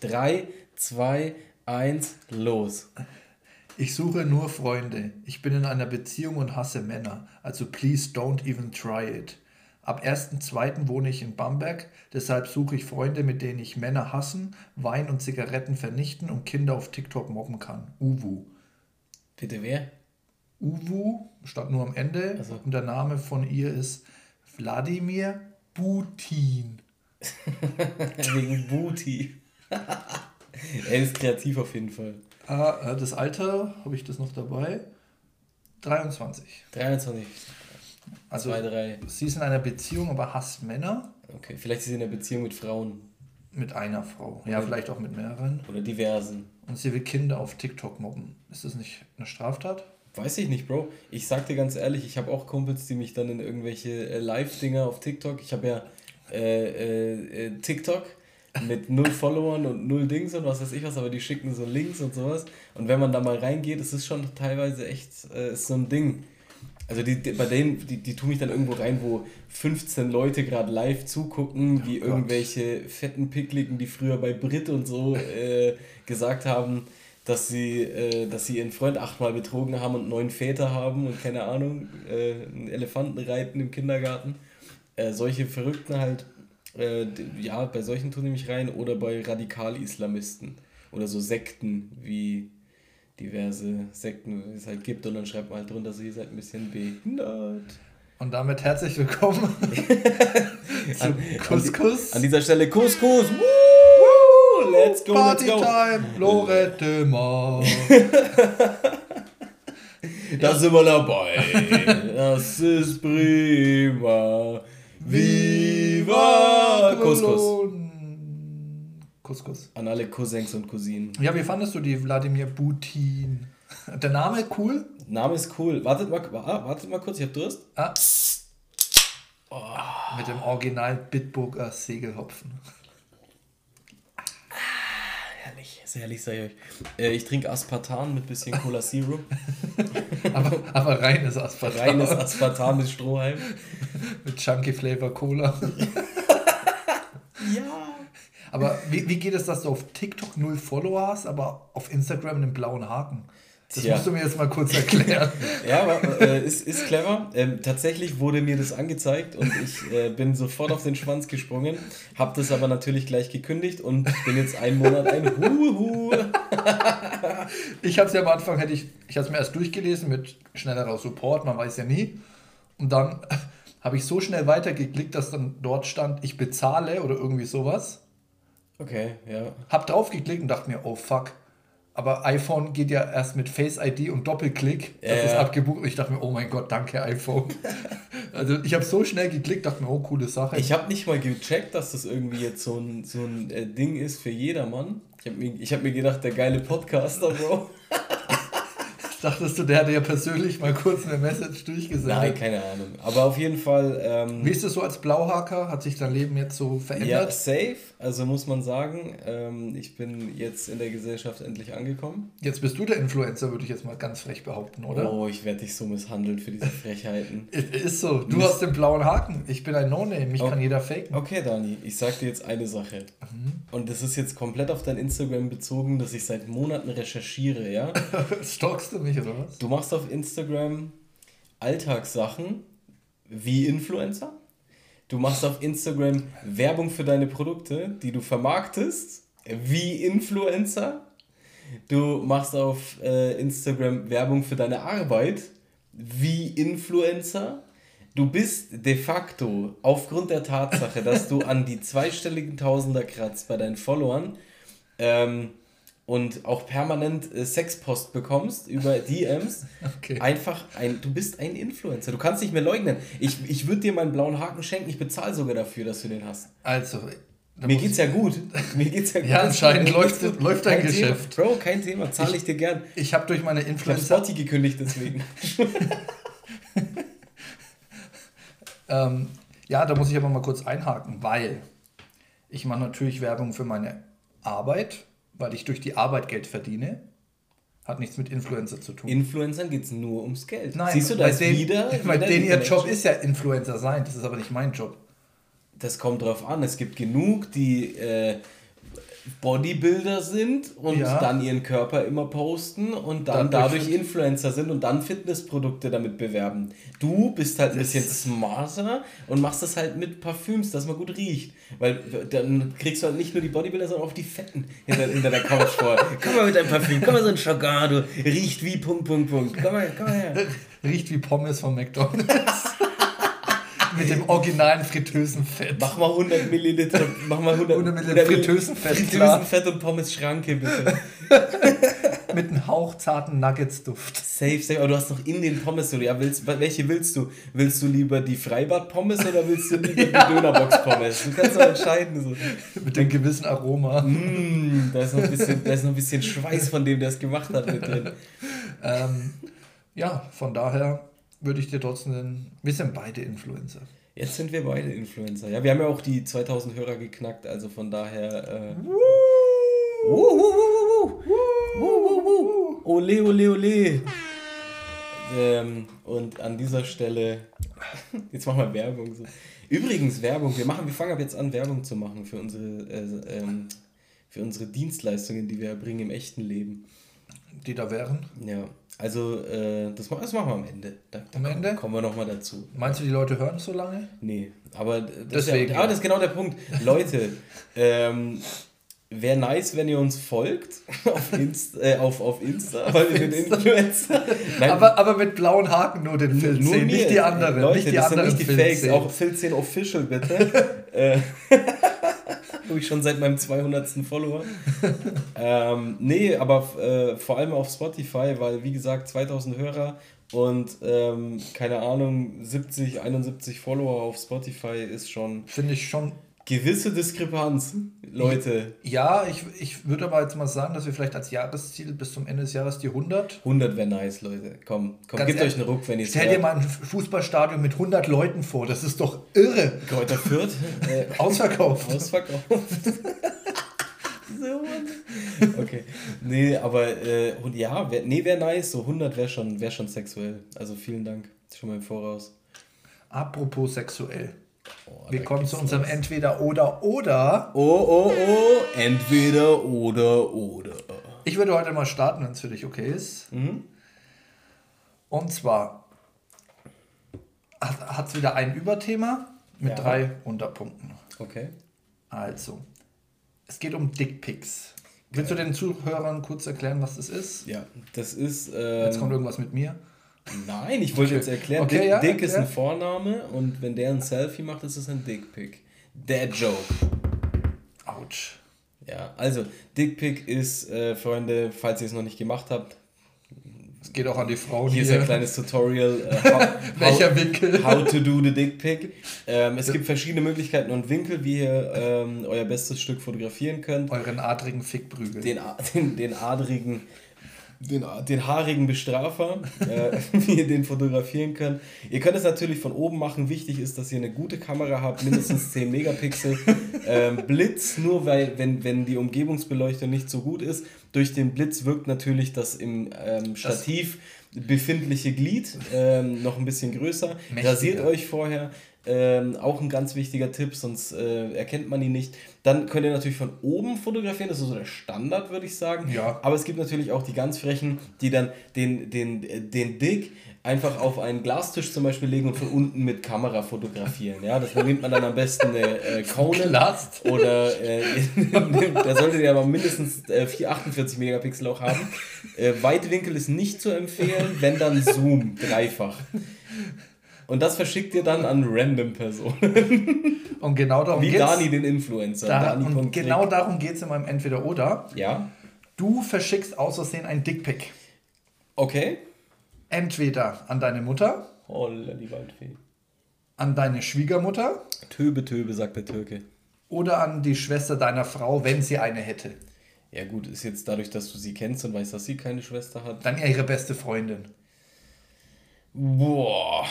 3, 2, 1, los. Ich suche nur Freunde. Ich bin in einer Beziehung und hasse Männer. Also please don't even try it. Ab 1.2. wohne ich in Bamberg, deshalb suche ich Freunde, mit denen ich Männer hassen, Wein und Zigaretten vernichten und Kinder auf TikTok mobben kann. Uwu. Bitte wer? Uwu stand nur am Ende Also. und der Name von ihr ist Wladimir Putin. Wegen Booty. er ist kreativ auf jeden Fall. Ah, äh, das Alter, habe ich das noch dabei? 23. 23. Also Zwei, drei. sie ist in einer Beziehung, aber hasst Männer Okay, vielleicht ist sie in einer Beziehung mit Frauen mit einer Frau. Ja, vielleicht auch mit mehreren. oder diversen. Und sie will Kinder auf TikTok mobben. Ist das nicht eine Straftat? Weiß ich nicht, Bro. Ich sag dir ganz ehrlich, ich habe auch Kumpels, die mich dann in irgendwelche äh, Live-Dinger auf TikTok. Ich habe ja äh, äh, äh, TikTok mit null Followern und null Dings und was weiß ich was, aber die schicken so Links und sowas. Und wenn man da mal reingeht, das ist schon teilweise echt äh, ist so ein Ding. Also die, die, bei denen, die, die tun mich dann irgendwo rein, wo 15 Leute gerade live zugucken, wie Gott. irgendwelche fetten Pickligen, die früher bei Brit und so äh, gesagt haben, dass sie, äh, dass sie ihren Freund achtmal betrogen haben und neun Väter haben und keine Ahnung, äh, einen Elefanten reiten im Kindergarten. Äh, solche Verrückten halt, äh, ja, bei solchen tun die mich rein oder bei Radikal-Islamisten oder so Sekten wie diverse Sekten, die es halt gibt und dann schreibt man halt drunter, so, ihr seid ein bisschen behindert. Und damit herzlich willkommen zu An- Couscous. An dieser Stelle Couscous. Woo! Let's go, let's go. Partytime, Lorette Mar. Da sind wir dabei. Das ist prima. Viva Couscous. Couscous. An alle Cousins und Cousinen. Ja, wie fandest du die Wladimir Putin? Der Name cool? Name ist cool. Wartet mal, ah, wartet mal kurz, ich hab Durst. Ah. Mit dem Original Bitburger Segelhopfen. Herrlich, sehr herrlich, sag ich euch. Äh, ich trinke Aspartan mit bisschen Cola Zero. Aber, aber reines Aspartam. Reines Aspartan mit Strohhalm. Mit Chunky Flavor Cola. Ja. Aber wie, wie geht es, dass du auf TikTok null Follower hast, aber auf Instagram einen blauen Haken? Das Tja. musst du mir jetzt mal kurz erklären. Ja, aber, äh, ist, ist clever. Ähm, tatsächlich wurde mir das angezeigt und ich äh, bin sofort auf den Schwanz gesprungen, habe das aber natürlich gleich gekündigt und bin jetzt einen Monat ein Huhu. Ich habe es ja am Anfang, hätte ich, ich habe es mir erst durchgelesen mit schnellerer Support, man weiß ja nie. Und dann habe ich so schnell weitergeklickt, dass dann dort stand, ich bezahle oder irgendwie sowas. Okay, ja. Hab draufgeklickt und dachte mir, oh fuck. Aber iPhone geht ja erst mit Face ID und Doppelklick. Das Ja, ist ja. abgebucht. Und ich dachte mir, oh mein Gott, danke iPhone. also ich habe so schnell geklickt, dachte mir, oh, coole Sache. Ich habe nicht mal gecheckt, dass das irgendwie jetzt so ein, so ein äh, Ding ist für jedermann. Ich habe mir, ich hab mir gedacht, der geile Podcaster, Bro. Dachtest du, der hätte ja persönlich mal kurz eine Message durchgesendet? Nein, keine Ahnung. Aber auf jeden Fall. Ähm, Wie ist es so als Blauhaker? Hat sich dein Leben jetzt so Ja, verändert? safe. Also muss man sagen, ähm, ich bin jetzt in der Gesellschaft endlich angekommen. Jetzt bist du der Influencer, würde ich jetzt mal ganz frech behaupten, oder? Oh, ich werde dich so misshandeln für diese Frechheiten. Ist so. Du Mist. hast den blauen Haken. Ich bin ein No-Name. Mich Oh. kann jeder faken. Okay, Dani, ich sag dir jetzt eine Sache. Und das ist jetzt komplett auf dein Instagram bezogen, dass ich seit Monaten recherchiere, ja? Stalkst du mich, oder was? Du machst auf Instagram Alltagssachen wie Influencer. Du machst auf Instagram Werbung für deine Produkte, die du vermarktest, wie Influencer. Du machst auf äh, Instagram Werbung für deine Arbeit, wie Influencer. Du bist de facto aufgrund der Tatsache, dass du an die zweistelligen Tausender kratzt bei deinen Followern ähm, und auch permanent äh, Sexpost bekommst über DMs, Okay. einfach ein, du bist ein Influencer. Du kannst nicht mehr leugnen. Ich, ich würde dir meinen blauen Haken schenken, ich bezahle sogar dafür, dass du den hast. Also, da Mir geht's ja gut. Mir geht's ja gut. Ja, anscheinend läuft- gut. läuft dein Kein Geschäft. Thema. Bro, kein Thema. Zahle ich dir gern. Ich habe durch meine Ich habe Influencer. Spotify gekündigt deswegen. Ähm, ja, da muss ich aber mal kurz einhaken, weil ich mache natürlich Werbung für meine Arbeit, weil ich durch die Arbeit Geld verdiene. Hat nichts mit Influencer zu tun. Influencern geht's nur ums Geld. Nein, Siehst du, da bei ist denen, wieder. Weil denen ihr Job ist ja Influencer sein, das ist aber nicht mein Job. Das kommt drauf an. Es gibt genug, die äh, Bodybuilder sind und Ja. dann ihren Körper immer posten und dann Dadurch dadurch Influencer sind und dann Fitnessprodukte damit bewerben. Du bist halt ein bisschen smarter und machst das halt mit Parfüms, dass man gut riecht. Weil dann kriegst du halt nicht nur die Bodybuilder, sondern auch die Fetten hinter, hinter der Couch vor. Komm mal mit deinem Parfüm, komm mal so ein Schogar, du riecht wie Punkt, Punkt, Punkt. Komm mal, komm mal her. Riecht wie Pommes von McDonalds. Mit dem originalen Fritteusenfett. Mach mal 100 Milliliter, mach mal 100, 100 Milliliter Fritteusenfett, Fritteusenfett und Pommes Schranke, bitte. Mit einem hauchzarten Nuggetsduft. Safe, safe. Aber du hast noch in den Pommes so, ja, willst, welche willst du? Willst du lieber die Freibad-Pommes oder willst du lieber die Dönerbox-Pommes? Du kannst doch entscheiden. So. Mit dem gewissen Aroma. Mm, da, ist noch ein bisschen, da ist noch ein bisschen Schweiß von dem, der es gemacht hat, mit drin. Ähm, ja, von daher würde ich dir trotzdem. den- Wir sind beide Influencer. Jetzt sind wir beide Influencer. Ja, wir haben ja auch die 2000 Hörer geknackt, also von daher. Äh. Ole, ole, ole. Ähm, und an dieser Stelle, jetzt machen wir Werbung. So. Übrigens, Werbung, wir, machen, wir fangen ab jetzt an, Werbung zu machen für unsere, äh, ähm, für unsere Dienstleistungen, die wir erbringen im echten Leben. Die da wären. Ja, also äh, das, das machen wir am Ende. Da, da Am kommen- Ende? kommen wir nochmal dazu. Meinst du, die Leute hören so lange? Nee, aber das, Deswegen, ist ja, ja. ah, das ist genau der Punkt. Leute, ähm, wäre nice, wenn ihr uns folgt auf, Inst, äh, auf, auf Insta, weil wir sind Insta. Influencer. Nein, Aber, aber mit blauen Haken nur den Film nur sehen, mir. nicht die anderen. Leute, nicht die das anderen sind nicht die Fakes, auch Phil 10 Official bitte. Habe ich schon seit meinem 200. Follower. ähm, nee, aber äh, vor allem auf Spotify, weil wie gesagt 2000 Hörer und ähm, keine Ahnung 70, 71 Follower auf Spotify ist schon Finde ich schon. Gewisse Diskrepanz, Leute. Ja, ich, ich würde aber jetzt mal sagen, dass wir vielleicht als Jahresziel bis zum Ende des Jahres die 100. 100 wäre nice, Leute. Komm, komm, Ganz gebt ehrlich, euch einen Ruck, wenn ihr Stell dir mal ein Fußballstadion mit 100 Leuten vor. Das ist doch irre. Kräuter Fürth, äh, Ausverkauft. ausverkauft. so, okay. Nee, aber äh, und ja, wär, nee, wäre nice. So 100 wäre schon, wär schon sexuell. Also vielen Dank. Schon mal im Voraus. Apropos sexuell. Oh, Wir kommen zu unserem los. Entweder oder oder. Oh, oh, oh. Entweder oder oder. Ich würde heute mal starten, wenn es für dich okay ist. Mhm. Und zwar hat es wieder ein Überthema mit Ja. drei Unterpunkten. Okay. Also, es geht um Dickpics. Willst du den Zuhörern kurz erklären, was das ist? Ja, das ist. Ähm, Jetzt kommt irgendwas mit mir. Nein, ich wollte jetzt erklären, Okay, Dick, ja, Dick ist ein Vorname und wenn der ein Selfie macht, ist es ein Dickpic. Dad Joke. Autsch. Ja, also Dickpic ist, äh, Freunde, falls ihr es noch nicht gemacht habt, Es geht auch an die Frauen hier hier. ist ein kleines Tutorial. Äh, how, Welcher Winkel? how to do the Dickpic. Ähm, es gibt verschiedene Möglichkeiten und Winkel, wie ihr ähm, euer bestes Stück fotografieren könnt. Euren adrigen Fickprügel. Den, den, den adrigen, den, den haarigen Bestrafer, äh, wie ihr den fotografieren könnt. Ihr könnt es natürlich von oben machen. Wichtig ist, dass ihr eine gute Kamera habt, mindestens 10 Megapixel. Ähm, Blitz, nur weil, wenn, wenn die Umgebungsbeleuchtung nicht so gut ist. Durch den Blitz wirkt natürlich das im ähm, Stativ befindliche Glied ähm, noch ein bisschen größer. Mächtiger. Rasiert euch vorher. Ähm, auch ein ganz wichtiger Tipp, sonst äh, erkennt man ihn nicht. Dann könnt ihr natürlich von oben fotografieren, das ist so der Standard, würde ich sagen. Ja. Aber es gibt natürlich auch die ganz frechen, die dann den, den, äh, den Dick einfach auf einen Glastisch zum Beispiel legen und von unten mit Kamera fotografieren. Ja, das nimmt man dann am besten eine äh, Conan Glas. oder äh, da solltet ihr aber mindestens äh, 4, 48 Megapixel auch haben. Äh, Weitwinkel ist nicht zu empfehlen, wenn dann Zoom dreifach. Und das verschickt ihr dann an random Personen. Und genau darum Wie geht's. Dani den Influencer. Da, Dani und genau darum geht es in meinem Entweder oder. Ja, Du verschickst aus Versehen ein Dickpick. okay. Entweder an deine Mutter, Holla, die Waldfee. an deine Schwiegermutter Töbe, Töbe, sagt der Türke. oder an die Schwester deiner Frau, wenn sie eine hätte. Ja gut, ist jetzt dadurch, dass du sie kennst und weißt, dass sie keine Schwester hat. Dann ihre beste Freundin. Boah.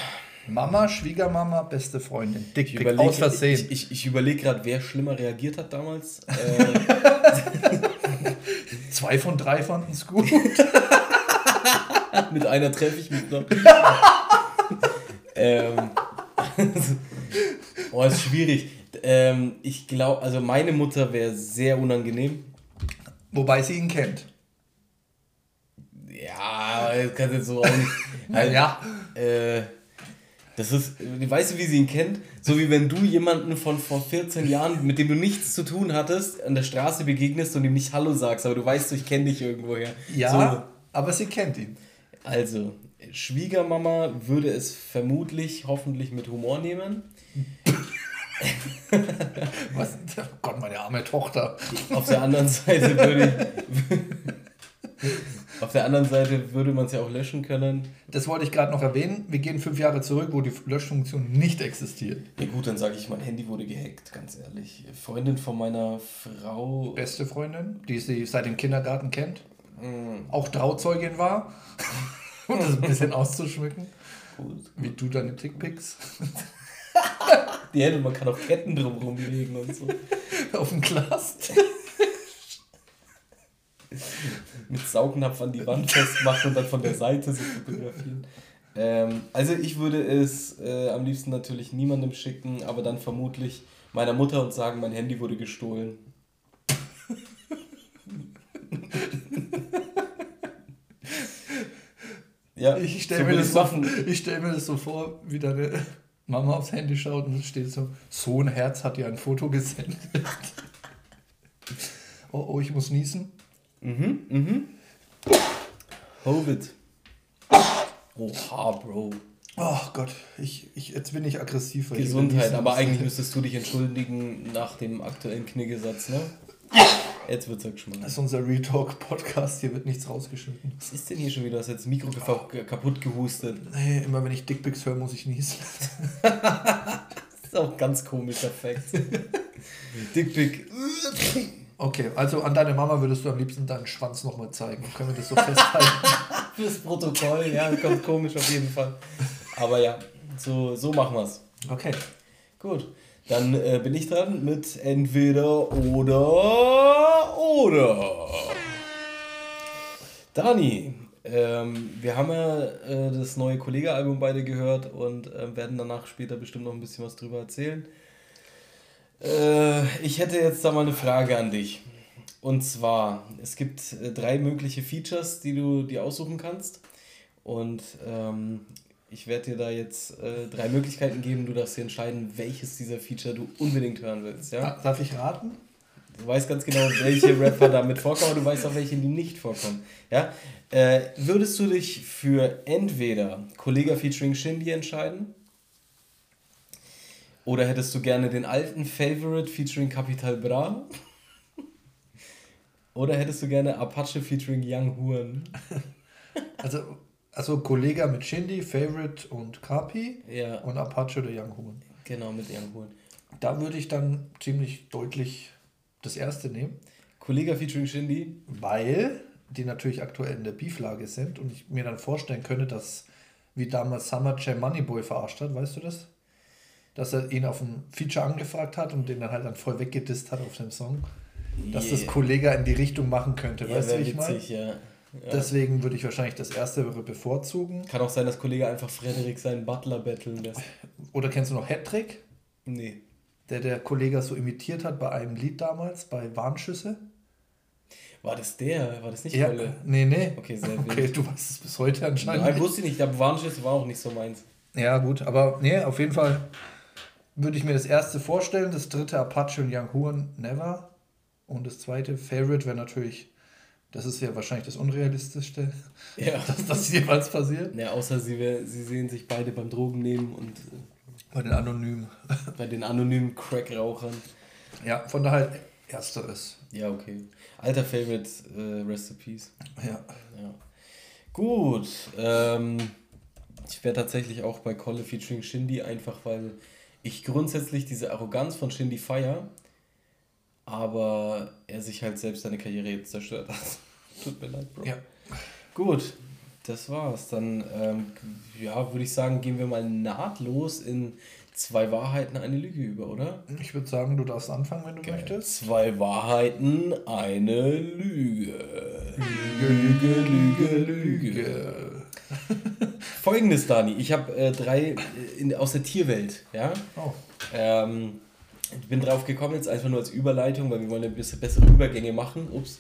Mama, Schwiegermama, beste Freundin. Ich Dickpick überlege aus Versehen. ich, ich, ich überleg gerade, wer schlimmer reagiert hat damals. Äh, Zwei von drei fanden es gut. mit einer treffe ich mich noch. ähm, oh, ist schwierig. ähm, ich glaube, also meine Mutter wäre sehr unangenehm. Wobei sie ihn kennt. Ja, das kannst du jetzt so auch nicht. Halt, Ja. Äh, das ist, weißt du, wie sie ihn kennt? So wie wenn du jemanden von vor 14 Jahren, mit dem du nichts zu tun hattest, an der Straße begegnest und ihm nicht Hallo sagst, aber du weißt, ich kenne dich irgendwoher. Ja, aber sie kennt ihn. So, also, Schwiegermama würde es vermutlich, hoffentlich mit Humor nehmen. Was? Oh Gott, meine arme Tochter. Auf der anderen Seite würde ich. Auf der anderen Seite würde man es ja auch löschen können. Das wollte ich gerade noch erwähnen. Wir gehen fünf Jahre zurück, wo die Löschfunktion nicht existiert. Ja gut, dann sage ich, mein Handy wurde gehackt, ganz ehrlich. Freundin von meiner Frau. Beste Freundin, die sie seit dem Kindergarten kennt, auch Trauzeugin war, um das ein bisschen auszuschmücken. Gut. Wie du deine Dickpics Die Hände, man kann auch Ketten drumherum legen und so. auf dem Glas. Mit Saugnapf an die Wand festmachen und dann von der Seite so fotografieren. Ähm, also ich würde es äh, am liebsten natürlich niemandem schicken, aber dann vermutlich meiner Mutter und sagen, mein Handy wurde gestohlen. ja, Ich stelle so mir, das so, ich stell mir das so vor, wie deine Mama aufs Handy schaut und steht so, so ein Herz hat dir ein Foto gesendet. oh, oh, ich muss niesen. Mhm, mhm. Hobbit. Oha, Bro. Oh Gott, ich, ich, jetzt bin ich aggressiv. Gesundheit, aber eigentlich müsstest du dich entschuldigen nach dem aktuellen Kniggesatz, ne? Jetzt wird's ja geschmack. Das ist unser Retalk-Podcast, hier wird nichts rausgeschnitten. Was ist denn hier schon wieder? Du hast jetzt das Mikro gef- kaputt gehustet. Nee, immer wenn ich Dickpics höre, muss ich niesen. Das ist auch ein ganz komischer Fakt. Dickpick. Okay, also an deine Mama würdest du am liebsten deinen Schwanz nochmal zeigen. Können wir das so festhalten? Fürs Protokoll, ja, ganz komisch auf jeden Fall. Aber ja, so, so machen wir's. Okay. Gut, dann äh, bin ich dran mit entweder oder oder. Dani, ähm, wir haben ja äh, das neue Kollege-Album beide gehört und äh, werden danach später bestimmt noch ein bisschen was drüber erzählen. Äh, ich hätte jetzt da mal eine Frage an dich. Und zwar, es gibt äh, drei mögliche Features, die du dir aussuchen kannst. Und ähm, ich werde dir da jetzt äh, drei Möglichkeiten geben. Du darfst dir entscheiden, welches dieser Feature du unbedingt hören willst. Ja? Darf ich raten? Du weißt ganz genau, welche Rapper damit vorkommen, aber du weißt auch, welche die nicht vorkommen. Ja? Äh, würdest du dich für entweder Kollega featuring Shindy entscheiden? Oder hättest du gerne den alten Favorite featuring Capital Bra? Oder hättest du gerne Apache featuring Young Huren? Also, also Kollega mit Shindy, Favorite und Kapi Ja, und Apache oder Young Human. genau, mit Young Huren. Da würde ich dann ziemlich deutlich das erste nehmen, Kollega featuring Shindy? weil die natürlich aktuell in der Beeflage sind und ich mir dann vorstellen könnte, dass wie damals Summer Jam Moneyboy verarscht hat, weißt du das? Dass er ihn auf ein Feature angefragt hat und den dann halt dann voll weggedisst hat auf dem Song. Dass das Yeah. Kollega in die Richtung machen könnte, Ja, weißt du, wie ich meine? witzig, ja. ja. Deswegen würde ich wahrscheinlich das erste bevorzugen. Kann auch sein, dass Kollege einfach Frederik seinen Butler betteln lässt. Oder kennst du noch Hattrick? Nee. der der Kollege so imitiert hat bei einem Lied damals, bei Warnschüsse. War das der? War das nicht Ja, Kolle? nee, nee. Okay, sehr wild. Okay, du weißt es bis heute anscheinend. Nein, wusste ich nicht. Der Warnschiss war auch nicht so meins. Ja, gut, aber nee, auf jeden Fall würde ich mir das erste vorstellen. Das dritte Apache und Young Huan Never. Und das zweite Favorite wäre natürlich, das ist ja wahrscheinlich das Unrealistischste, Ja. dass das jemals passiert. ja außer sie, wär- sie sehen sich beide beim Drogen nehmen und äh, Bei den Anonymen. bei den anonymen Crack-Rauchern. Ja, von daher ersteres. Ja, okay. Alter Favorite, äh, Rest in Peace. Ja. Ja. Gut. Ähm, ich wäre tatsächlich auch bei Kolle featuring Shindy, einfach weil ich grundsätzlich diese Arroganz von Shindy feier, aber er sich halt selbst seine Karriere jetzt zerstört hat. Tut mir leid, Bro. ja. Gut, das war's. Dann, ähm, ja, würde ich sagen, gehen wir mal nahtlos in zwei Wahrheiten, eine Lüge über, oder? Ich würde sagen, du darfst anfangen, wenn du möchtest. Zwei Wahrheiten, eine Lüge. Lüge, Lüge, Lüge. Folgendes, Dani. Ich habe äh, drei äh, in, aus der Tierwelt, ja. Oh. Ähm, ich bin drauf gekommen jetzt einfach nur als Überleitung, weil wir wollen ja bisschen bessere Übergänge machen. Ups.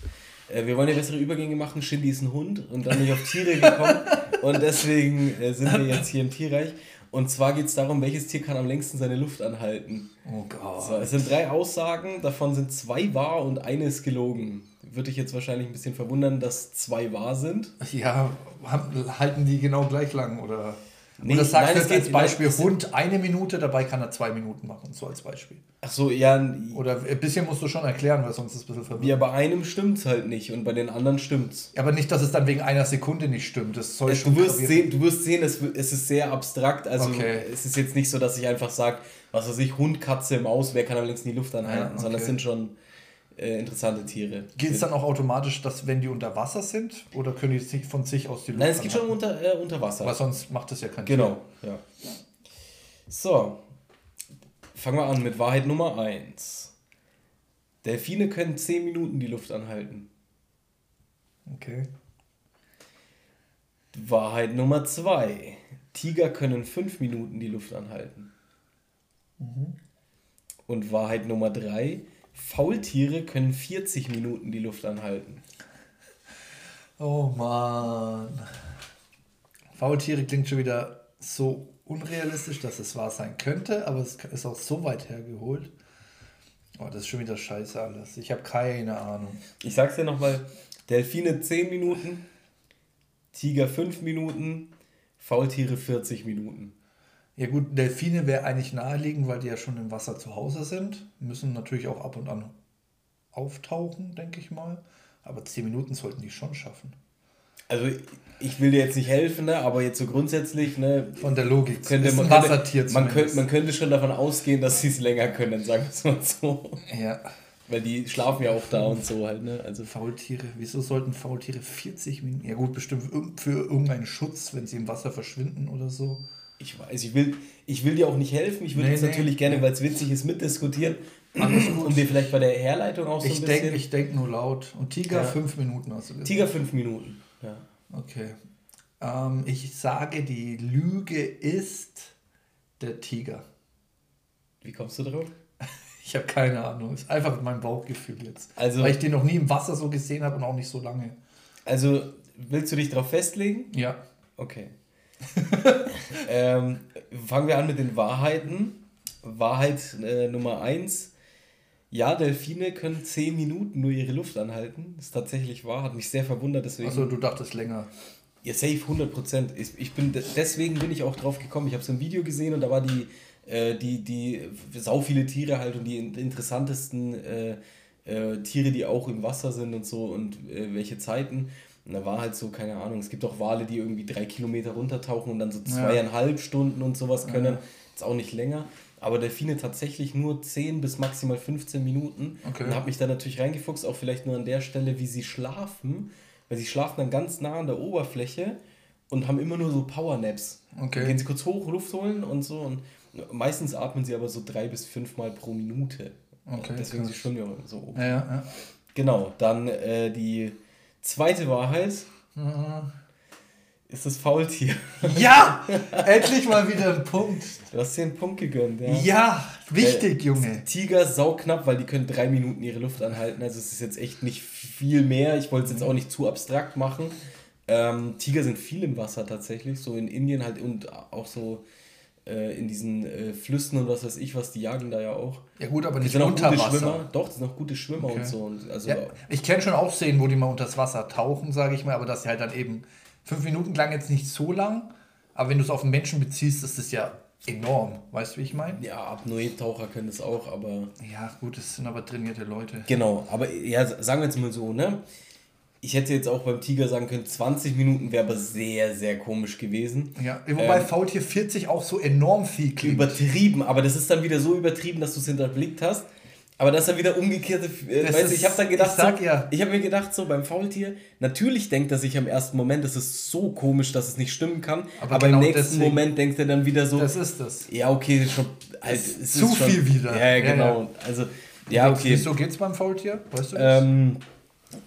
Äh, wir wollen ja bessere Übergänge machen. Shindy ist ein Hund und dann bin ich auf Tiere gekommen. und deswegen äh, sind wir jetzt hier im Tierreich. Und zwar geht es darum, welches Tier kann am längsten seine Luft anhalten. Oh Gott. So, es sind drei Aussagen, davon sind zwei wahr und eine ist gelogen. Würde ich jetzt wahrscheinlich ein bisschen verwundern, dass zwei wahr sind. Ja, halten die genau gleich lang oder? Nee, oder sagst nein, es jetzt als Beispiel nein, es- Hund eine Minute, dabei kann er zwei Minuten machen, so als Beispiel. Ach so, ja, Oder ein bisschen musst du schon erklären, weil sonst ist es ein bisschen verwirrend. ja, bei einem stimmt's halt nicht und bei den anderen stimmt's. Aber nicht, dass es dann wegen einer Sekunde nicht stimmt. Das soll schon Du wirst sehen, du wirst sehen es, es ist sehr abstrakt. Also Okay. es ist jetzt nicht so, dass ich einfach sage, was weiß ich, Hund, Katze, Maus, wer kann am längsten die Luft anhalten, Ja, sondern es okay. sind schon äh, interessante Tiere. Geht es dann auch automatisch, dass wenn die unter Wasser sind oder können die sich von sich aus die Luft Nein, es geht schon unter, äh, unter Wasser. Weil sonst macht das ja keinen Genau, ja. So, fangen wir an mit Wahrheit Nummer 1. Delfine können 10 Minuten die Luft anhalten. Sinn. Okay. Wahrheit Nummer 2. Tiger können 5 Minuten die Luft anhalten. Und Wahrheit Nummer 3. Faultiere können 40 Minuten die Luft anhalten. Oh Mann. Faultiere klingt schon wieder so unrealistisch, dass es wahr sein könnte, aber es ist auch so weit hergeholt. Oh, das ist schon wieder scheiße alles. Ich habe keine Ahnung. Ich sag's dir nochmal: Delfine 10 Minuten, Tiger 5 Minuten, Faultiere 40 Minuten. Ja gut, Delfine wäre eigentlich naheliegend, weil die ja schon im Wasser zu Hause sind. Müssen natürlich auch ab und an auftauchen, denke ich mal. Aber 10 Minuten sollten die schon schaffen. Also, ich will dir jetzt nicht helfen, ne, aber jetzt so grundsätzlich, ne, Von der Logik. könnte ist man, ein könnte, Wassertier man, könnte, man könnte schon davon ausgehen, dass sie es länger können, sagen wir es mal so. Ja. Weil die schlafen ja auch da und so halt, ne? Also, Faultiere, wieso sollten Faultiere 40 Minuten? Ja gut, bestimmt für irgendeinen Schutz, wenn sie im Wasser verschwinden oder so. Ich weiß, ich will, ich will dir auch nicht helfen. Ich würde Nee, jetzt nee. natürlich gerne, weil es witzig ist, mitdiskutieren. Um dir vielleicht bei der Herleitung auch so Ich ein denke bisschen. ich denk nur laut. Und Tiger Ja. fünf Minuten hast du gesagt. Tiger fünf Minuten. Ja. Okay. Ähm, ich sage, die Lüge ist der Tiger. Wie kommst du drauf? Ich habe keine Ahnung. Ist einfach mein Bauchgefühl jetzt. Also- Weil ich den noch nie im Wasser so gesehen habe und auch nicht so lange. Also, willst du dich darauf festlegen? Ja. Okay. ähm, fangen wir an mit den Wahrheiten. Wahrheit äh, Nummer 1. Ja, Delfine können 10 Minuten nur ihre Luft anhalten. Das ist tatsächlich wahr, hat mich sehr verwundert. Deswegen, Also du dachtest länger. ja, safe 100%. Ich, ich bin, deswegen bin ich auch drauf gekommen. Ich habe so ein Video gesehen und da war die, äh, die, die sau viele Tiere halt und die in- interessantesten äh, äh, Tiere, die auch im Wasser sind und so und äh, welche Zeiten. Und da war halt so, keine Ahnung, es gibt auch Wale, die irgendwie drei Kilometer runtertauchen und dann so zweieinhalb Stunden und sowas können. Ist auch nicht länger. Aber Delfine tatsächlich nur 10 bis maximal 15 Minuten. Okay. Und habe mich da natürlich reingefuchst, auch vielleicht nur an der Stelle, wie sie schlafen. Weil sie schlafen dann ganz nah an der Oberfläche und haben immer nur so Powernaps. Okay. Dann gehen sie kurz hoch, Luft holen und so. Und meistens atmen sie aber so drei bis fünf Mal pro Minute. Okay, Deswegen krass. sie schwimmen ja so oben. Ja, ja. Genau, dann äh, die zweite Wahrheit ist das Faultier. Ja! Endlich mal wieder ein Punkt. Du hast dir einen Punkt gegönnt, ja. Ja, wichtig, Äh, Junge. Tiger sauknapp, weil die können drei Minuten ihre Luft anhalten. Also es ist jetzt echt nicht viel mehr. Ich wollte es jetzt auch nicht zu abstrakt machen. Ähm, Tiger sind viel im Wasser tatsächlich, so in Indien halt und auch so äh, in diesen äh, Flüssen und was weiß ich was, die jagen da ja auch. Ja gut, aber Die nicht sind unter gute Wasser. Schwimmer. Doch, die sind auch gute Schwimmer Okay. und so. Und also, Ja, ich kenne schon auch Szenen, wo die mal unter das Wasser tauchen, sage ich mal, aber dass sie halt dann eben fünf Minuten lang jetzt nicht so lang, aber wenn du es auf einen Menschen beziehst, ist das ja enorm. Weißt du, wie ich meine? ja, Apnoe-Taucher können das auch, aber Ja, gut, das sind aber trainierte Leute. Genau, aber ja, sagen wir jetzt mal so, ne? Ich hätte jetzt auch beim Tiger sagen können, 20 Minuten wäre aber sehr, sehr komisch gewesen. Ja, wobei Ähm, Faultier 40 auch so enorm viel klingt. Übertrieben, aber das ist dann wieder so übertrieben, dass du es hinterblickt hast. Aber das ist dann wieder umgekehrte. Äh, weißt ist- ich habe dann gedacht, ich sag so, ja. ich habe mir gedacht, so beim Faultier, natürlich denkt er sich am ersten Moment, das ist so komisch, dass es nicht stimmen kann. Aber Aber, genau im nächsten deswegen- Moment denkt er dann wieder so, Das ist das. ja, okay, schon. Halt, zu schon, viel wieder. Ja, Ja, genau. Also, ja, okay. Wieso geht's beim Faultier? Weißt du das? Ähm,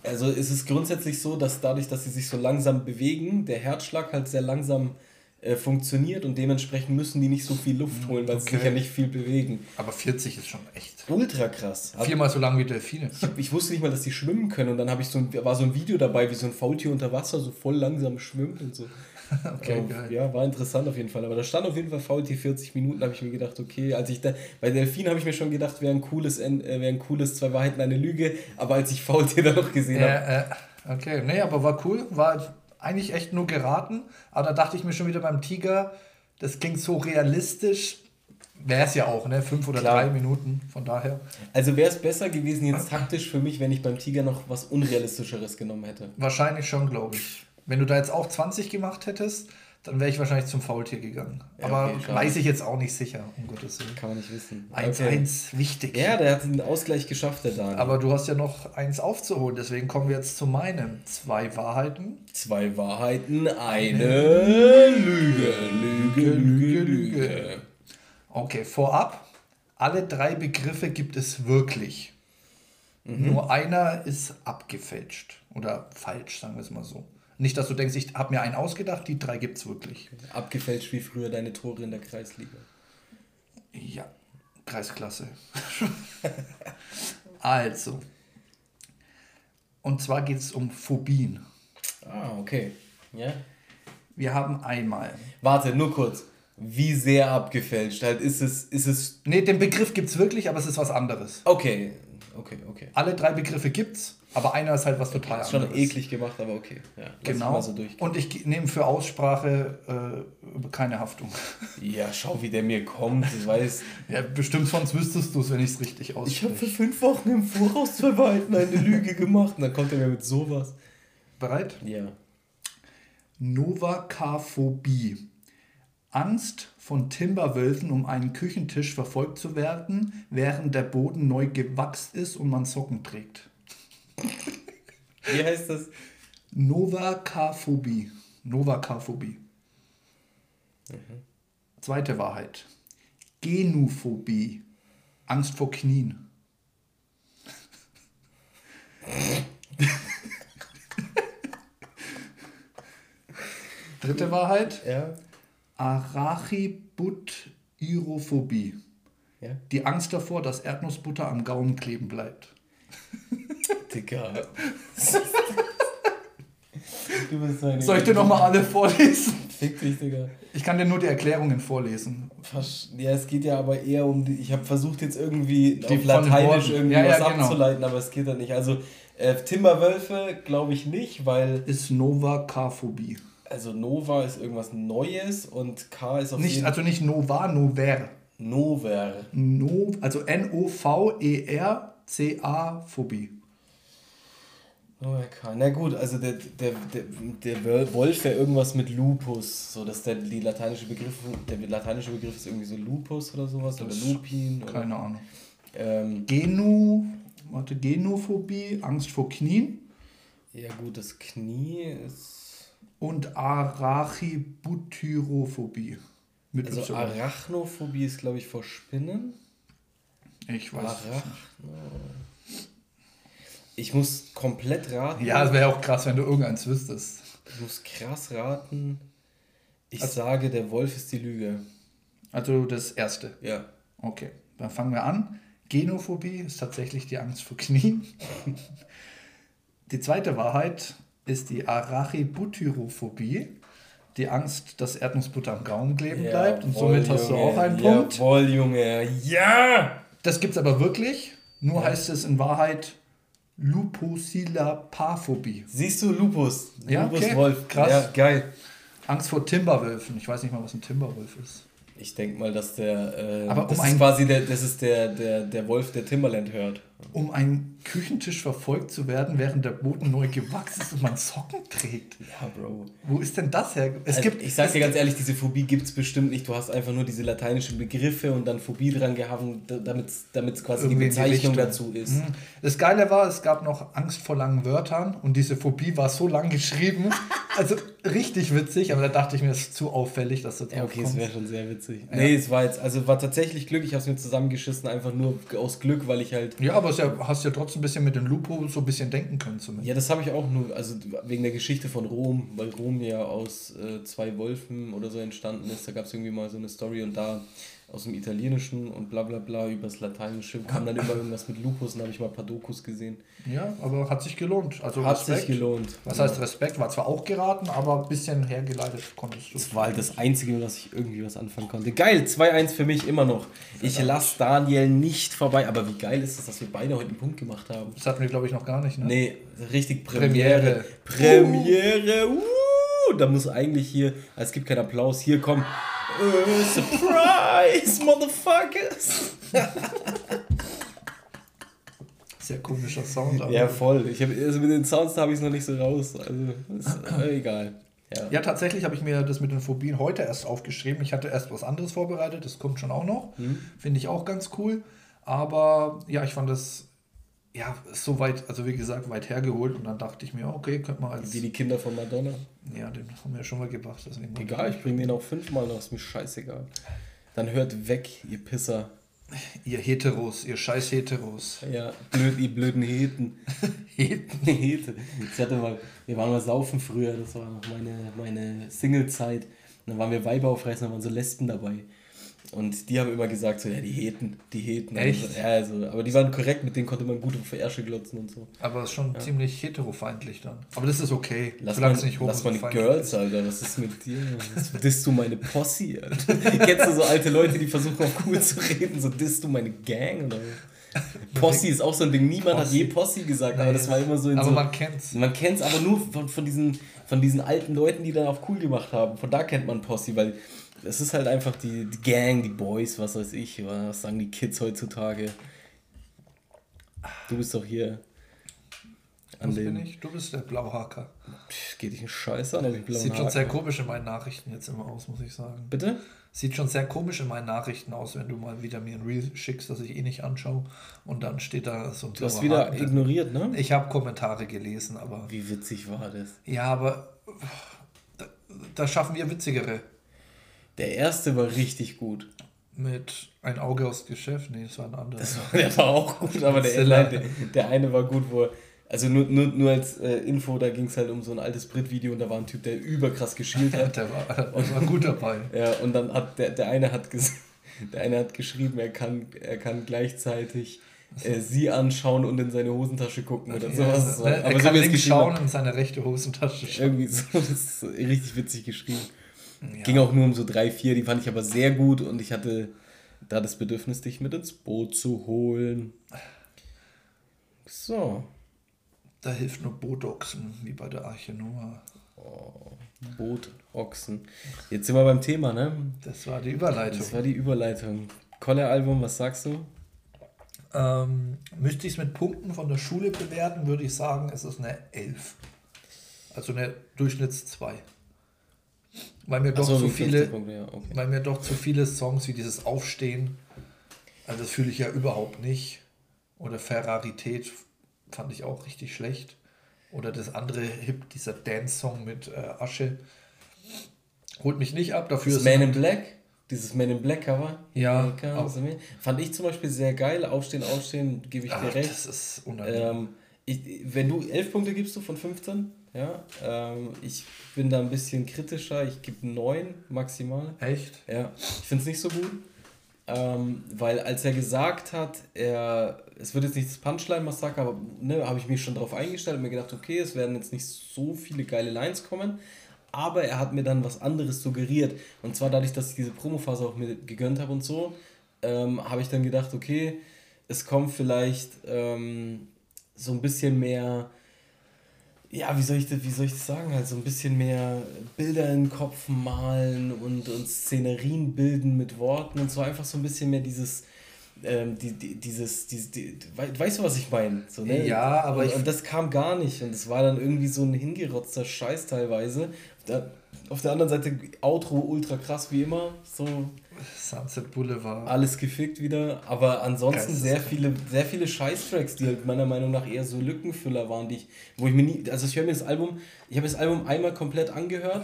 also es ist grundsätzlich so, dass dadurch, dass sie sich so langsam bewegen, der Herzschlag halt sehr langsam äh, funktioniert und dementsprechend müssen die nicht so viel Luft holen, weil sie sich ja nicht viel bewegen. Aber 40 ist schon echt. Ultra krass. Also, Viermal so lang wie Delfine. ich, ich wusste nicht mal, dass die schwimmen können und dann habe ich so ein, war so ein Video dabei, wie so ein Faultier unter Wasser so voll langsam schwimmt und so. Okay, Ähm, geil. Ja, war interessant auf jeden Fall. Aber da stand auf jeden Fall Faultier 40 Minuten, habe ich mir gedacht, okay, als ich da, bei Delfin habe ich mir schon gedacht, wäre ein cooles, äh, wäre ein cooles zwei Wahrheiten, eine Lüge. Aber als ich Faultier dann noch gesehen habe, Ja, äh, okay, nee, aber war cool. War eigentlich echt nur geraten. Aber da dachte ich mir schon wieder beim Tiger, das klingt so realistisch. Wäre es ja auch, ne? Fünf oder Klar. drei Minuten. Von daher. also wäre es besser gewesen jetzt taktisch für mich, wenn ich beim Tiger noch was Unrealistischeres genommen hätte. Wahrscheinlich schon, glaube ich. Wenn du da jetzt auch 20 gemacht hättest, dann wäre ich wahrscheinlich zum Faultier gegangen. Ja, aber okay, weiß ich jetzt auch nicht sicher, um Gottes Willen. Kann man nicht wissen. 1-1, wichtig. Ja, der hat den Ausgleich geschafft, der Daniel. Aber du hast ja noch eins aufzuholen, deswegen kommen wir jetzt zu meinem. Zwei Wahrheiten. Zwei Wahrheiten, eine Lüge. Lüge, Lüge, Lüge. Okay, vorab, alle drei Begriffe gibt es wirklich. Nur einer ist abgefälscht oder falsch, sagen wir es mal so. Nicht, dass du denkst, ich habe mir einen ausgedacht, die drei gibt es wirklich. Abgefälscht wie früher deine Tore in der Kreisliga. Ja, Kreisklasse. also, und zwar geht es um Phobien. Ah, okay. Ja. Wir haben einmal. Warte, nur kurz. Wie sehr abgefälscht? Halt ist es, ist es. Ne, den Begriff gibt es wirklich, aber es ist was anderes. Okay. Okay, okay. Alle drei Begriffe gibt's, aber einer ist halt was total Ist schon anderes. eklig gemacht, aber okay. Ja, Genau. So. Und ich nehme für Aussprache äh, keine Haftung. Ja, schau, wie der mir kommt. Ich weiß. Ja, bestimmt sonst wüsstest du es, wenn ich es richtig Ich habe ausspreche. für fünf Wochen im Voraus zwei Wahrheiten eine Lüge gemacht. Und dann kommt er mir mit sowas. Bereit? Ja. Novakaphobie. Angst von Timberwölfen, um einen Küchentisch verfolgt zu werden, während der Boden neu gewachst ist und man Socken trägt. Wie heißt das? Novakaphobie. Novakaphobie. Mhm. Zweite Wahrheit. Genophobie. Angst vor Knien. Dritte Wahrheit. Ja. Arachibutyrophobie. Ja. Die Angst davor, dass Erdnussbutter am Gaumen kleben bleibt. Digga. du bist so. Soll ich dir nochmal alle vorlesen? Fick dich, Digga. Ich kann dir nur die Erklärungen vorlesen. Ja, es geht ja aber eher um die. Ich habe versucht jetzt irgendwie Die auf Lateinisch irgendwie Ja, ja, was genau. abzuleiten, aber es geht ja nicht. Also äh, Timberwölfe glaube ich nicht, weil Ist Novakaphobie. also Nova ist irgendwas Neues und K ist auf Nicht, jeden also nicht Nova, Nover. Nover. No, also N-O-V-E-R-C-A-Phobie. Nover K. Na gut, also der, der, der, der Wolf wäre irgendwas mit Lupus, so dass der die lateinische Begriff der lateinische Begriff ist irgendwie so Lupus oder sowas oder Das- Lupin oder Keine Ahnung. ähm, Genu, warte, Genophobie, Angst vor Knien ja gut, das Knie ist und Arachibutyrophobie. Mit also Y. Arachnophobie ist glaube ich vor Spinnen. ich weiß. es nicht. Ich muss komplett raten. Ja, es wäre auch krass, wenn du irgendeins wüsstest. Ich muss krass raten. Ich Also- sage, der Wolf ist die Lüge. Also das erste. Ja. Okay, dann fangen wir an. Genophobie ist tatsächlich die Angst vor Knien. Die zweite Wahrheit ist die Arachibutyrophobie. Die Angst, dass Erdnussbutter am Gaumen kleben bleibt. Und Jawohl, somit hast du Junge. auch einen Punkt. Jawohl, Junge. Ja! Das gibt es aber wirklich. Nur heißt es in Wahrheit Lupusilla-Paphobie. Siehst du, Lupus. Ja, Lupus okay. Wolf. Krass. Ja, geil. Angst vor Timberwölfen. Ich weiß nicht mal, was ein Timberwolf ist. Ich denke mal, dass der. Äh, Aber um das ist ein- quasi der, das ist der, der, der Wolf, der Timberland hört. Um einen Küchentisch verfolgt zu werden, während der Boden neu gewachsen ist und man Socken trägt. Ja, Bro. Wo ist denn das her? Es Also, gibt, ich sag dir ganz ehrlich, diese Phobie gibt es bestimmt nicht. Du hast einfach nur diese lateinischen Begriffe und dann Phobie dran gehabt, damit es quasi die die Bezeichnung Richtung. dazu ist. Mhm. Das Geile war, es gab noch Angst vor langen Wörtern und diese Phobie war so lang geschrieben, Also richtig witzig, aber da dachte ich mir, es ist zu auffällig, dass das Ja, okay, es wäre schon sehr witzig. Nee, es war jetzt, also war tatsächlich Glück, ich habe es mir zusammengeschissen, einfach nur aus Glück, weil ich halt. Ja, aber es ja, hast ja trotzdem ein bisschen mit dem Lupo so ein bisschen denken können zumindest. Ja, das habe ich auch nur, also wegen der Geschichte von Rom, weil Rom ja aus äh, zwei Wolfen oder so entstanden ist. Da gab es irgendwie mal so eine Story und da aus dem Italienischen und bla bla bla übers Lateinische kam dann immer irgendwas mit Lupus und habe ich mal ein paar Dokus gesehen. Ja, aber hat sich gelohnt. Also Hat Respekt. sich gelohnt. Was heißt Respekt? War zwar auch geraten, aber ein bisschen hergeleitet konntest du. Das war halt das Einzige, was ich irgendwie was anfangen konnte. Geil, 2-1 für mich immer noch. Ich lasse Daniel nicht vorbei. Aber wie geil ist es, dass wir beide heute einen Punkt gemacht haben? Das hatten wir, glaube ich, noch gar nicht, ne? Nee, richtig Premiere. Premiere. Premiere. Uh, da muss eigentlich hier, es gibt keinen Applaus, hier komm. Äh, surprise, Motherfuckers. Sehr komischer Sound. Aber Ja, voll. Ich hab, also mit den Sounds habe ich es noch nicht so raus. Also, ist äh, egal. Ja. Ja, tatsächlich habe ich mir das mit den Phobien heute erst aufgeschrieben. Ich hatte erst was anderes vorbereitet, das kommt schon auch noch. Hm? Finde ich auch ganz cool. Aber ja, ich fand das ja so weit, also wie gesagt, weit hergeholt und dann dachte ich mir, okay, könnte man als. Wie die Kinder von Madonna. Ja, den haben wir ja schon mal gebracht. Deswegen Egal, ich bringe den auch fünfmal noch, ist mir scheißegal. Dann hört weg, ihr Pisser. Ihr Heteros, ihr scheiß Heteros. Ja, blöd, ihr blöden Heten. Heten. Hete. Ich hatte mal, wir waren mal saufen früher, das war noch meine, meine Single-Zeit. Und dann waren wir Weiber aufreißen, da waren so Lesben dabei. Und die haben immer gesagt, so, ja, die Heten, die Heten. Echt? Ja, also, aber die waren korrekt, mit denen konnte man gut auf Ärsche glotzen und so. Aber ist schon ziemlich heterofeindlich dann. Aber das ist okay. Lass mal, nicht hoch lass mal die Girls. Alter, was ist mit dir? Was disst du meine Posse, Alter? Kennst du so alte Leute, die versuchen auf cool zu reden, so disst du meine Gang oder? Posse ist auch so ein Ding, niemand hat Posse. je Posse gesagt, aber Nee. das war immer so in Aber so... man kennt's. Man kennt es aber nur von, von, diesen, von diesen alten Leuten, die dann auf cool gemacht haben. Von da kennt man Posse, weil es ist halt einfach die, die Gang, die Boys, was weiß ich, was sagen die Kids heutzutage. Du bist doch hier an Was bin ich? Du bist der Blauhaker. Pff, geht dich einen Scheiß an, ob ich blauen Sieht schon sehr komisch in meinen Nachrichten jetzt immer aus, muss ich sagen. Bitte? Sieht schon sehr komisch in meinen Nachrichten aus, wenn du mal wieder mir ein Reel schickst, das ich eh nicht anschaue. Und dann steht da so ein Du hast wieder Haken ignoriert, ne? Ich habe Kommentare gelesen, aber. Wie witzig war das? Ja, aber. Da, da schaffen wir witzigere. Der erste war richtig gut. Mit ein Auge aufs Geschäft. Nee, das war ein anderer. Das war, der war auch gut, aber der, nein, der, der eine war gut, wo er- also nur, nur, nur als äh, Info, da ging es halt um so ein altes Brit-Video und da war ein Typ, der überkrass geschielt hat. der, war, der war gut dabei. Ja, und dann hat der, der eine hat der eine hat geschrieben, er kann, er kann gleichzeitig äh, sie anschauen und in seine Hosentasche gucken oder sowas. Ja, er Aber so kann wie er links geschrieben schauen und in seine rechte Hosentasche schauen. irgendwie so, das ist so richtig witzig geschrieben. Ja. Ging auch nur um so drei, vier, die fand ich aber sehr gut und ich hatte da das Bedürfnis, dich mit ins Boot zu holen. So, Da hilft nur Botoxen, wie bei der Arche Noah. Boot, Ochsen. Jetzt sind wir beim Thema, ne? Das war die Überleitung. Das war die Überleitung. Koller-Album, was sagst du? Ähm, müsste ich es mit Punkten von der Schule bewerten, würde ich sagen, es ist eine 11. Also eine Durchschnitts 2. Weil mir doch so, zu wie 50 viele, Punkte, ja, okay. weil mir doch zu viele Songs wie dieses Aufstehen, also das fühle ich ja überhaupt nicht. Oder Ferrarität fand ich auch richtig schlecht. Oder das andere Hip, dieser Dance-Song mit äh, Asche. Holt mich nicht ab, dafür Das Man in Black, dieses Man in Black Cover. Ja. Fand ich zum Beispiel sehr geil. Aufstehen, aufstehen, gebe ich Ach, dir recht. das ist unangenehm. Ähm, ich, wenn du 11 Punkte gibst du von 15, ja, ähm, ich bin da ein bisschen kritischer. Ich gebe 9 maximal. Echt? Ja, ich finde es nicht so gut. Ähm, weil als er gesagt hat, er, es wird jetzt nicht das Punchline-Massaker, aber ne, habe ich mich schon darauf eingestellt und mir gedacht, okay, es werden jetzt nicht so viele geile Lines kommen, aber er hat mir dann was anderes suggeriert. Und zwar dadurch, dass ich diese Promophase auch mir gegönnt habe und so, ähm, habe ich dann gedacht, okay, es kommt vielleicht ähm, so ein bisschen mehr, ja, wie soll ich das, wie soll ich das sagen? Halt so ein bisschen mehr Bilder in den Kopf malen und, und Szenerien bilden mit Worten und so einfach so ein bisschen mehr dieses, ähm, die, die, dieses, dieses die, wei- weißt du, was ich meine? So, ne? Ja, aber und, ich- und das kam gar nicht und es war dann irgendwie so ein hingerotzter Scheiß teilweise. Da, auf der anderen Seite Outro ultra krass wie immer, so Sunset Boulevard. Alles gefickt wieder, aber ansonsten Geisteskrank. sehr viele, sehr viele Scheißtracks, die halt meiner Meinung nach eher so Lückenfüller waren, die ich, wo ich mir nie, also ich höre mir das Album, ich habe das Album einmal komplett angehört,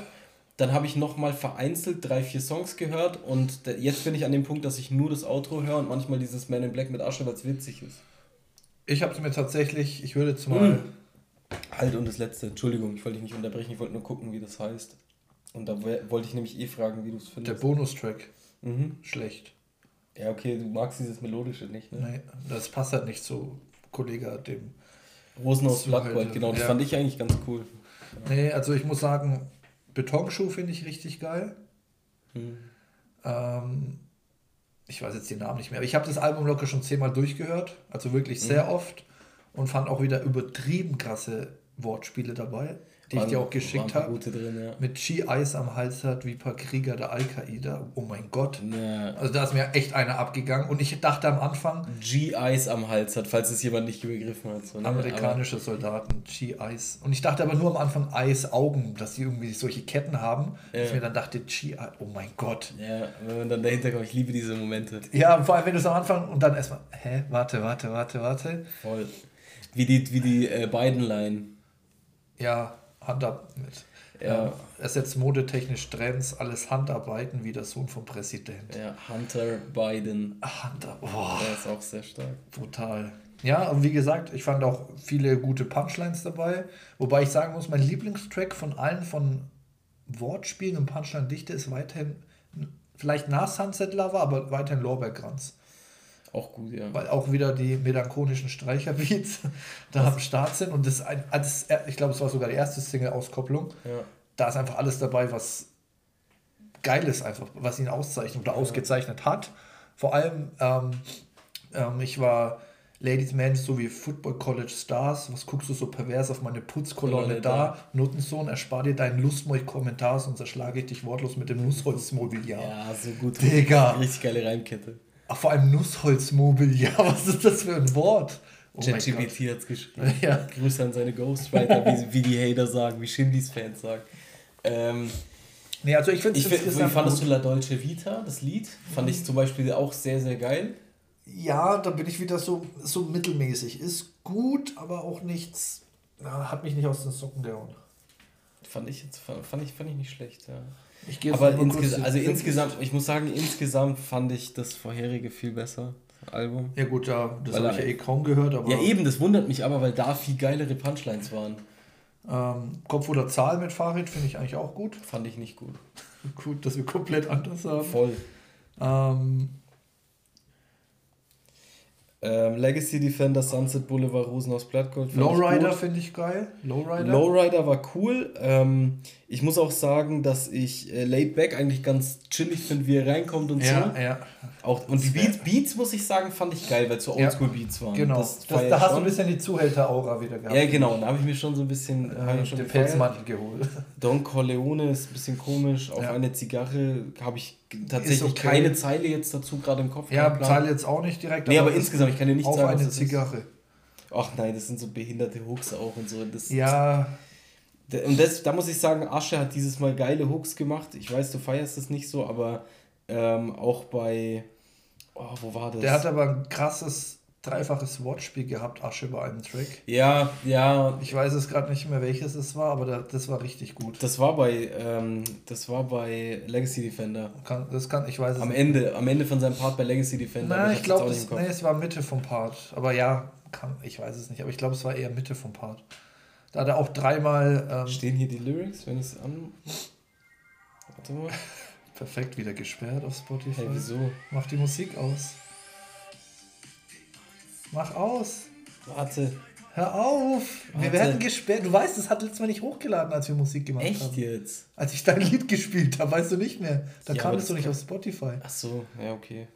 dann habe ich nochmal vereinzelt drei, vier Songs gehört und jetzt bin ich an dem Punkt, dass ich nur das Outro höre und manchmal dieses Man in Black mit Asche, weil es witzig ist. Ich habe es mir tatsächlich, ich würde jetzt mal. Mhm. Halt und das letzte, Entschuldigung, ich wollte dich nicht unterbrechen, ich wollte nur gucken, wie das heißt. Und da wollte ich nämlich eh fragen, wie du es Der findest. Bonustrack. Mhm. Schlecht. Ja, okay, du magst dieses Melodische nicht, ne? Nee, das passt halt nicht so, Kollege, dem. Rosenhaus So Blattgold, genau, das ja. fand ich eigentlich ganz cool. Nee, also ich muss sagen, Betonschuh finde ich richtig geil. Mhm. Ähm, ich weiß jetzt den Namen nicht mehr, aber ich habe das Album locker schon zehnmal durchgehört, also wirklich sehr oft und fand auch wieder übertrieben krasse Wortspiele dabei, die ich dir auch waren geschickt habe. ja. Mit Ski-Eis am Hals hat wie ein paar Krieger der Al-Qaida. Oh mein Gott. Ja. Also da ist mir echt einer abgegangen und ich dachte am Anfang, G-Eis am Hals hat, falls es jemand nicht begriffen hat. So, ne? amerikanische Soldaten, G-Eis. Und ich dachte aber nur am Anfang Eisaugen, dass sie irgendwie solche Ketten haben. Ja. Ich mir dann dachte, G-Eis, oh mein Gott. Aber, ja, wenn man dann dahinter kommt, ich liebe diese Momente. Ja, vor allem wenn du es am Anfang und dann erstmal, hä, warte, warte, warte, warte. Voll. Wie die, wie die äh, Biden-Line. Ja, Hand ab mit. Ja. Ersetzt modetechnisch Trends, alles Handarbeiten wie der Sohn vom Präsident. Ja, Hunter Biden. Ab, boah, Der ist auch sehr stark. brutal. Ja, und wie gesagt, ich fand auch viele gute Punchlines dabei. Wobei ich sagen muss, mein Lieblingstrack von allen von Wortspielen und Punchline-Dichte ist weiterhin, vielleicht nach Sunset Lover, aber weiterhin Lorbeerkranz. Auch gut, ja. weil auch wieder die melancholischen Streicherbeats da am Start sind und das, ein, das ich glaube, es war sogar die erste Single-Auskopplung. ja. Da ist einfach alles dabei, was geil ist, einfach, was ihn auszeichnet oder ausgezeichnet hat. Vor allem, ähm, ähm, ich war Ladies Man so wie Football College Stars. Was guckst du so pervers auf meine Putzkolonne Kolonne da? da. Notensohn, erspar dir deinen Lustmolch-Kommentar, sonst erschlage ich dich wortlos mit dem Nussholzmobiliar. Ja, so gut. Digga. Richtig geile Reimkette. Ach, vor allem Nussholzmobiliar, was ist das für ein Wort? Oh. ChatGPT hat es geschrieben. Ja. Grüße an seine Ghostwriter, wie, wie die Hater sagen, wie Shindys Fans sagen. Ähm, Nee, also ich finde ich es find, wie fandest gut. du La Dolce Vita, das Lied? Fand ich zum Beispiel auch sehr, sehr geil. Ja, da bin ich wieder so, so mittelmäßig. Ist gut, aber auch nichts. Ja, hat mich nicht aus den Socken gehauen. Fand ich jetzt fand, fand ich, fand ich nicht schlecht, ja. Ich gehe Aber den also insgesamt, ich muss sagen, insgesamt fand ich das vorherige viel besser, das Album. Ja, gut, ja, das habe ich ja eh kaum gehört, aber Ja, eben, das wundert mich aber, weil da viel geilere Punchlines waren. ähm, Kopf oder Zahl mit Fahrrad finde ich eigentlich auch gut. Fand ich nicht gut. Gut, dass wir komplett anders haben. Voll. Ähm, Ähm, Legacy Defender, Sunset Boulevard, Rosenhaus Blattgold. fand ich Lowrider finde ich geil. Lowrider. Lowrider war cool. Ähm, ich muss auch sagen, dass ich äh, Laid Back eigentlich ganz chillig finde, wie er reinkommt und ja, so. ja, Auch, und die Beats, Beats, muss ich sagen, fand ich geil, weil es so Ja. Oldschool-Beats waren. genau. Das Das, da hast du ein bisschen die Zuhälter-Aura wieder gehabt. Ja, genau. Da habe ich mir schon so ein bisschen Äh, schon den. Pelzmantel geholt. Don Corleone ist ein bisschen komisch. Auf eine Zigarre habe ich tatsächlich okay. keine Zeile jetzt dazu gerade im Kopf. Ja. Zahl jetzt auch nicht direkt. Nee, aber insgesamt, ich kann dir nicht auf sagen, was eine das. Zigarre. Ach nein, das sind so behinderte Hooks auch und so. Das, Ja, D- Und das, da muss ich sagen, Asche hat dieses Mal geile Hooks gemacht. Ich weiß, du feierst das nicht so, aber ähm, auch bei. Oh, wo war das? der hat aber ein krasses dreifaches Wortspiel gehabt, Asche bei einem Track. ja, ja. Ich weiß es gerade nicht mehr, welches es war, aber da, das war richtig gut. Das war bei, ähm, das war bei Legacy Defender. Kann, das kann, ich weiß es Am nicht. Ende, am Ende von seinem Part bei Legacy Defender. Nein, ich hab's glaube, nee, es war Mitte vom Part. Aber ja, kann, ich weiß es nicht. Aber ich glaube, es war eher Mitte vom Part. Da hat er auch dreimal ähm, Stehen hier die Lyrics, wenn ich es an. Warte mal. perfekt wieder gesperrt auf Spotify. Hey, wieso? Mach die Musik aus. Mach aus. Warte. Hör auf. Wir Warte. werden gesperrt. Du weißt, das hat letztes Mal nicht hochgeladen, als wir Musik gemacht Echt haben. jetzt? Als ich dein Lied gespielt habe, weißt du nicht mehr. Da Ja, kam es doch nicht auf Spotify. Ach so, ja, okay.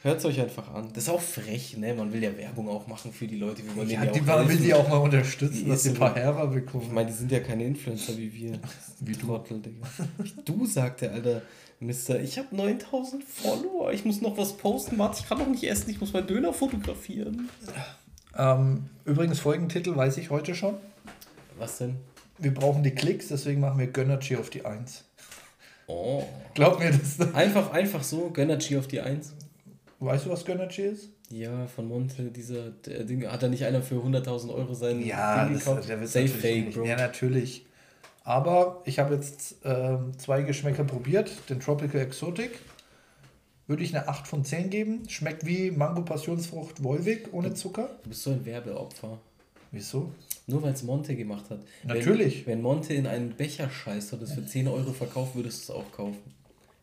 Hört es euch einfach an. Das ist auch frech, ne? Man will ja Werbung auch machen für die Leute, wie man Ja, denen die auch man will die auch mal unterstützen, dass sie ein paar Hörer Ich bekommen. meine, die sind ja keine Influencer wie wir. Wie du. Trottel, Digga. Du, sagt der alter Mister, ich habe 9000 Follower, ich muss noch was posten, warte, ich kann doch nicht essen, ich muss meinen Döner fotografieren. Ähm, übrigens, Folgentitel weiß ich heute schon. Was denn? Wir brauchen die Klicks, deswegen machen wir Gönnergy auf die 1. Oh. Glaub mir das. Einfach, einfach so, Gönnergy auf die 1. Weißt du, was Gönnergy ist? Ja, von Monte, dieser Ding, hat da nicht einer für 100.000 Euro sein Ja, Ding das, gekauft? der wird Safe natürlich Fake. Bro. Ja, natürlich. Aber ich habe jetzt ähm, zwei Geschmäcker probiert. Den Tropical Exotic. Würde ich eine 8 von 10 geben. Schmeckt wie Mango Passionsfrucht Wolwig ohne Zucker. Du bist so ein Werbeopfer. Wieso? Nur weil es Monte gemacht hat. Natürlich. Wenn, wenn Monte in einen Becher scheißt und es für 10 Euro verkauft, würdest du es auch kaufen.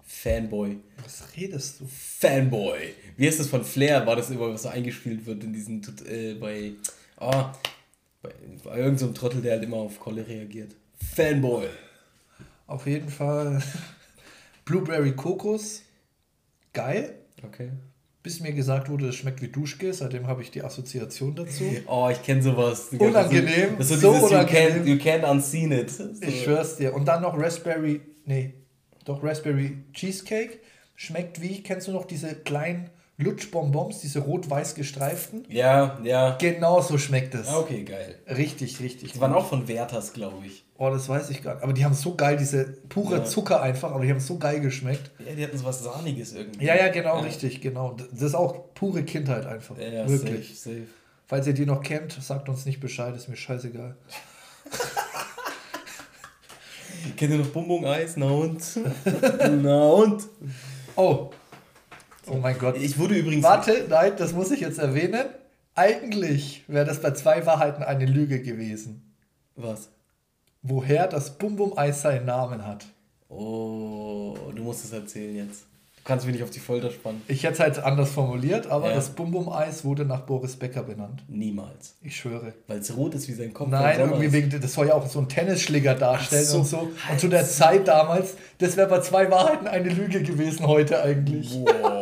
Fanboy. Was redest du? Fanboy. Wie heißt das von Flair? War das immer, was so eingespielt wird in diesen, äh, bei, oh, bei, bei irgendeinem so Trottel, der halt immer auf Kolle reagiert. Fanboy. Auf jeden Fall Blueberry Kokos. Geil. Okay. Bis mir gesagt wurde, es schmeckt wie Duschke. Seitdem habe ich die Assoziation dazu. Oh, ich kenne sowas. Unangenehm, Das ist so, so dieses unangenehm. You, can't, you can't unseen it. So. Ich schwör's dir. Und dann noch Raspberry, nee, doch Raspberry Cheesecake. Schmeckt wie, kennst du noch diese kleinen Lutschbonbons, diese rot-weiß gestreiften? Ja, ja. Genau so schmeckt es. Okay, geil. Richtig, richtig. Die waren auch von Werthers, glaube ich. Oh, das weiß ich gar nicht. Aber die haben so geil, diese pure Ja. Zucker einfach, aber die haben so geil geschmeckt. Ja, die hatten so was Sahniges irgendwie. Ja, ja, genau, Ja. richtig, genau. Das ist auch pure Kindheit einfach. Ja, ja, Wirklich. safe, safe. Falls ihr die noch kennt, sagt uns nicht Bescheid, ist mir scheißegal. Kennt ihr noch Bumbung Eis? Na und? Na und? Oh. Oh mein Gott. Ich wurde übrigens. Warte, nein, das muss ich jetzt erwähnen. Eigentlich wäre das bei zwei Wahrheiten eine Lüge gewesen. Was? Woher das Bum Bum Eis seinen Namen hat. Oh, du musst es erzählen jetzt. Du kannst mich nicht auf die Folter spannen. Ich hätte es halt anders formuliert, aber Ja. das Bum Bum Eis wurde nach Boris Becker benannt. Niemals. Ich schwöre. Weil es rot ist wie sein Kopf. Nein, irgendwie wegen, das soll ja auch so ein Tennisschläger darstellen so, und so. Und halt zu der Zeit damals, das wäre bei zwei Wahrheiten eine Lüge gewesen heute eigentlich. Boah,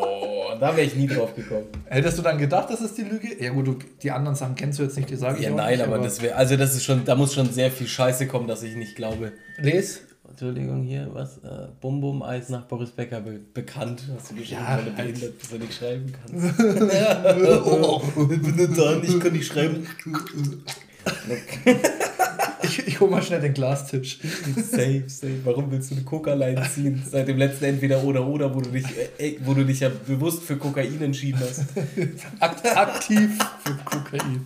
da wäre ich nie drauf gekommen. Hättest du dann gedacht, das ist die Lüge? Ja gut, du, die anderen Sachen kennst du jetzt nicht, die sage ich Ja, auch nein, nicht. aber das wäre. Also, das ist schon. Da muss schon sehr viel Scheiße kommen, dass ich nicht glaube. Les. Entschuldigung, hier, was? Äh, Bum Bum Eis nach Boris Becker be bekannt. Hast du geschrieben, Ja, weil du halt. behindert bist und nicht schreiben kannst. oh, ich bin nicht da, ich kann nicht schreiben. Ich, ich hol mal schnell den Glastisch. Safe, safe. Warum willst du eine Coca-Line ziehen? Seit dem letzten Entweder oder oder, wo du dich, äh, wo du dich ja bewusst für Kokain entschieden hast. Akt, aktiv für Kokain.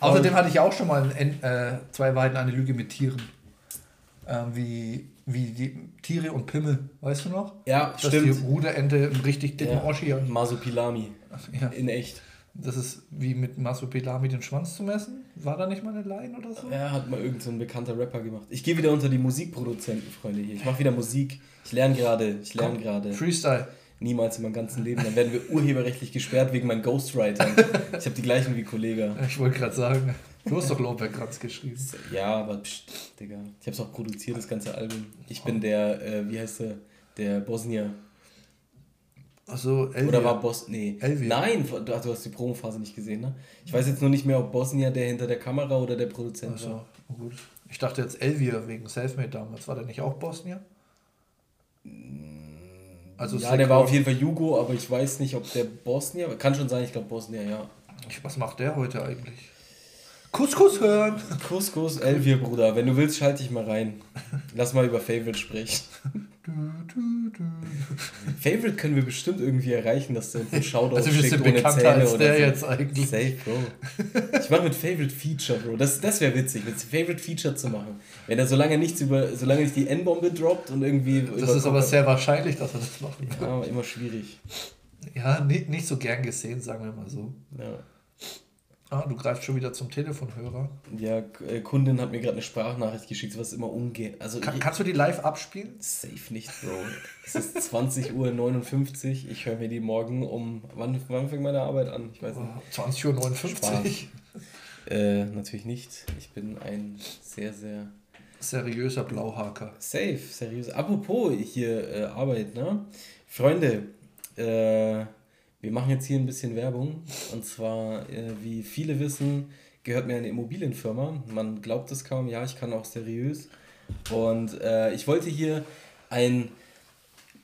Außerdem hatte ich auch schon mal ein, äh, zwei Wahrheiten, eine Lüge mit Tieren. Ähm, wie, wie die Tiere und Pimmel, weißt du noch? Ja, Dass die stimmt. Ruderente einen richtig dicken Ja. Oschi hat. Masupilami. Ja. In echt. Das ist wie mit Masopelami den Schwanz zu messen. War da nicht mal eine Line oder so? Ja, hat mal irgend so ein bekannter Rapper gemacht. Ich gehe wieder unter die Musikproduzenten, Freunde hier. Ich mache wieder Musik. Ich lerne gerade. Ich lerne gerade. Freestyle. Niemals in meinem ganzen Leben. Dann werden wir urheberrechtlich gesperrt wegen meinem Ghostwriter. Ich habe die gleichen wie Kollege. Ich wollte gerade sagen, du hast doch Loberkranz geschrieben. Ja, aber pst, Digga. Ich habe es auch produziert, das ganze Album. Ich bin der, äh, wie heißt der? Der Bosnier. Also, Elvia. Oder war Bos... Nee. Elvia. Nein, du, du hast die Promophase nicht gesehen, ne? Ich weiß jetzt nur nicht mehr, ob Bosnier der hinter der Kamera oder der Produzent Achso, war. gut. Ich dachte jetzt Elvia wegen Selfmade damals. War der nicht auch Bosnier? Also ja, der war auf jeden Fall Jugo, aber ich weiß nicht, ob der Bosnier... Kann schon sein, ich glaube Bosnier, ja. Was macht der heute eigentlich? Couscous hören! Couscous, Elvier, Bruder. Wenn du willst, schalte ich mal rein. Lass mal über Favorite sprechen. Du, du, du. Favorite können wir bestimmt irgendwie erreichen, dass der einen Shoutout Also wir sind ohne bekannter Zähne als oder der so. jetzt eigentlich. Safe, Bro. Ich mache mit Favorite Feature, Bro. Das, das wäre witzig, mit Favorite Feature zu machen. Wenn er solange nichts über, solange nicht die N-Bombe droppt und irgendwie. Das ist aber sehr wahrscheinlich, dass er das machen wird. Ja, immer schwierig. Ja, nicht, nicht so gern gesehen, sagen wir mal so. Ja, Ah, du greifst schon wieder zum Telefonhörer. ja äh, Kundin hat mir gerade eine Sprachnachricht geschickt, was immer umgeht. Also Kann, kannst du die live abspielen? safe nicht, Bro. Es ist 20.59 Uhr. Ich höre mir die morgen um. Wann, wann fängt meine Arbeit an? Ich weiß nicht. 20.59 Uhr. Äh, natürlich nicht. Ich bin ein sehr, sehr Seriöser Blauhaker. safe, seriös. Apropos hier äh, Arbeit, ne? Freunde, äh, wir machen jetzt hier ein bisschen Werbung. Und zwar, äh, wie viele wissen, gehört mir eine Immobilienfirma. Man glaubt es kaum, ja, ich kann auch seriös. Und äh, ich wollte hier ein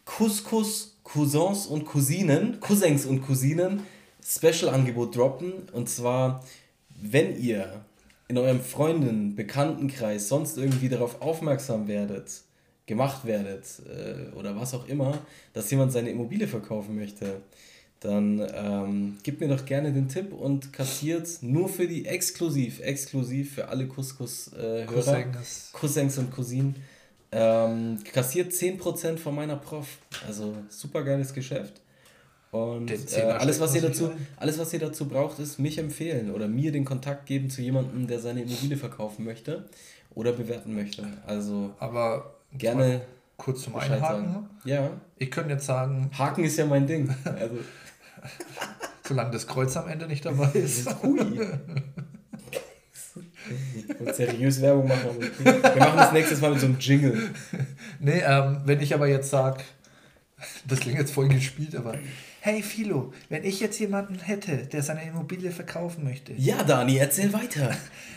Couscous Cousins und Cousinen, Cousins und Cousinen Special-Angebot droppen. Und zwar, wenn ihr in eurem Freunden, Bekanntenkreis sonst irgendwie darauf aufmerksam werdet, gemacht werdet äh, oder was auch immer, dass jemand seine Immobilie verkaufen möchte, dann ähm, gebt mir doch gerne den Tipp und kassiert nur für die exklusiv, exklusiv für alle Couscous-Hörer, äh, Cousins. Cousins und Cousinen, ähm, kassiert 10% von meiner Prof. Also super geiles Geschäft. Und äh, alles, was ihr dazu, alles, was ihr dazu braucht, ist mich empfehlen oder mir den Kontakt geben zu jemandem, der seine Immobilie verkaufen möchte oder bewerten möchte. Also aber gerne kurz zum Bescheid Einhaken. Sagen. Ja. Ich könnte jetzt sagen. Haken ist ja mein Ding. Also. Solange das Kreuz am Ende nicht dabei ist. Hui. Ich wollte seriös Werbung machen. Wir machen das nächstes Mal mit so einem Jingle. Nee, ähm, wenn ich aber jetzt sage, das klingt jetzt voll gespielt, aber hey Philo, wenn ich jetzt jemanden hätte, der seine Immobilie verkaufen möchte. Ja, Dani, erzähl weiter.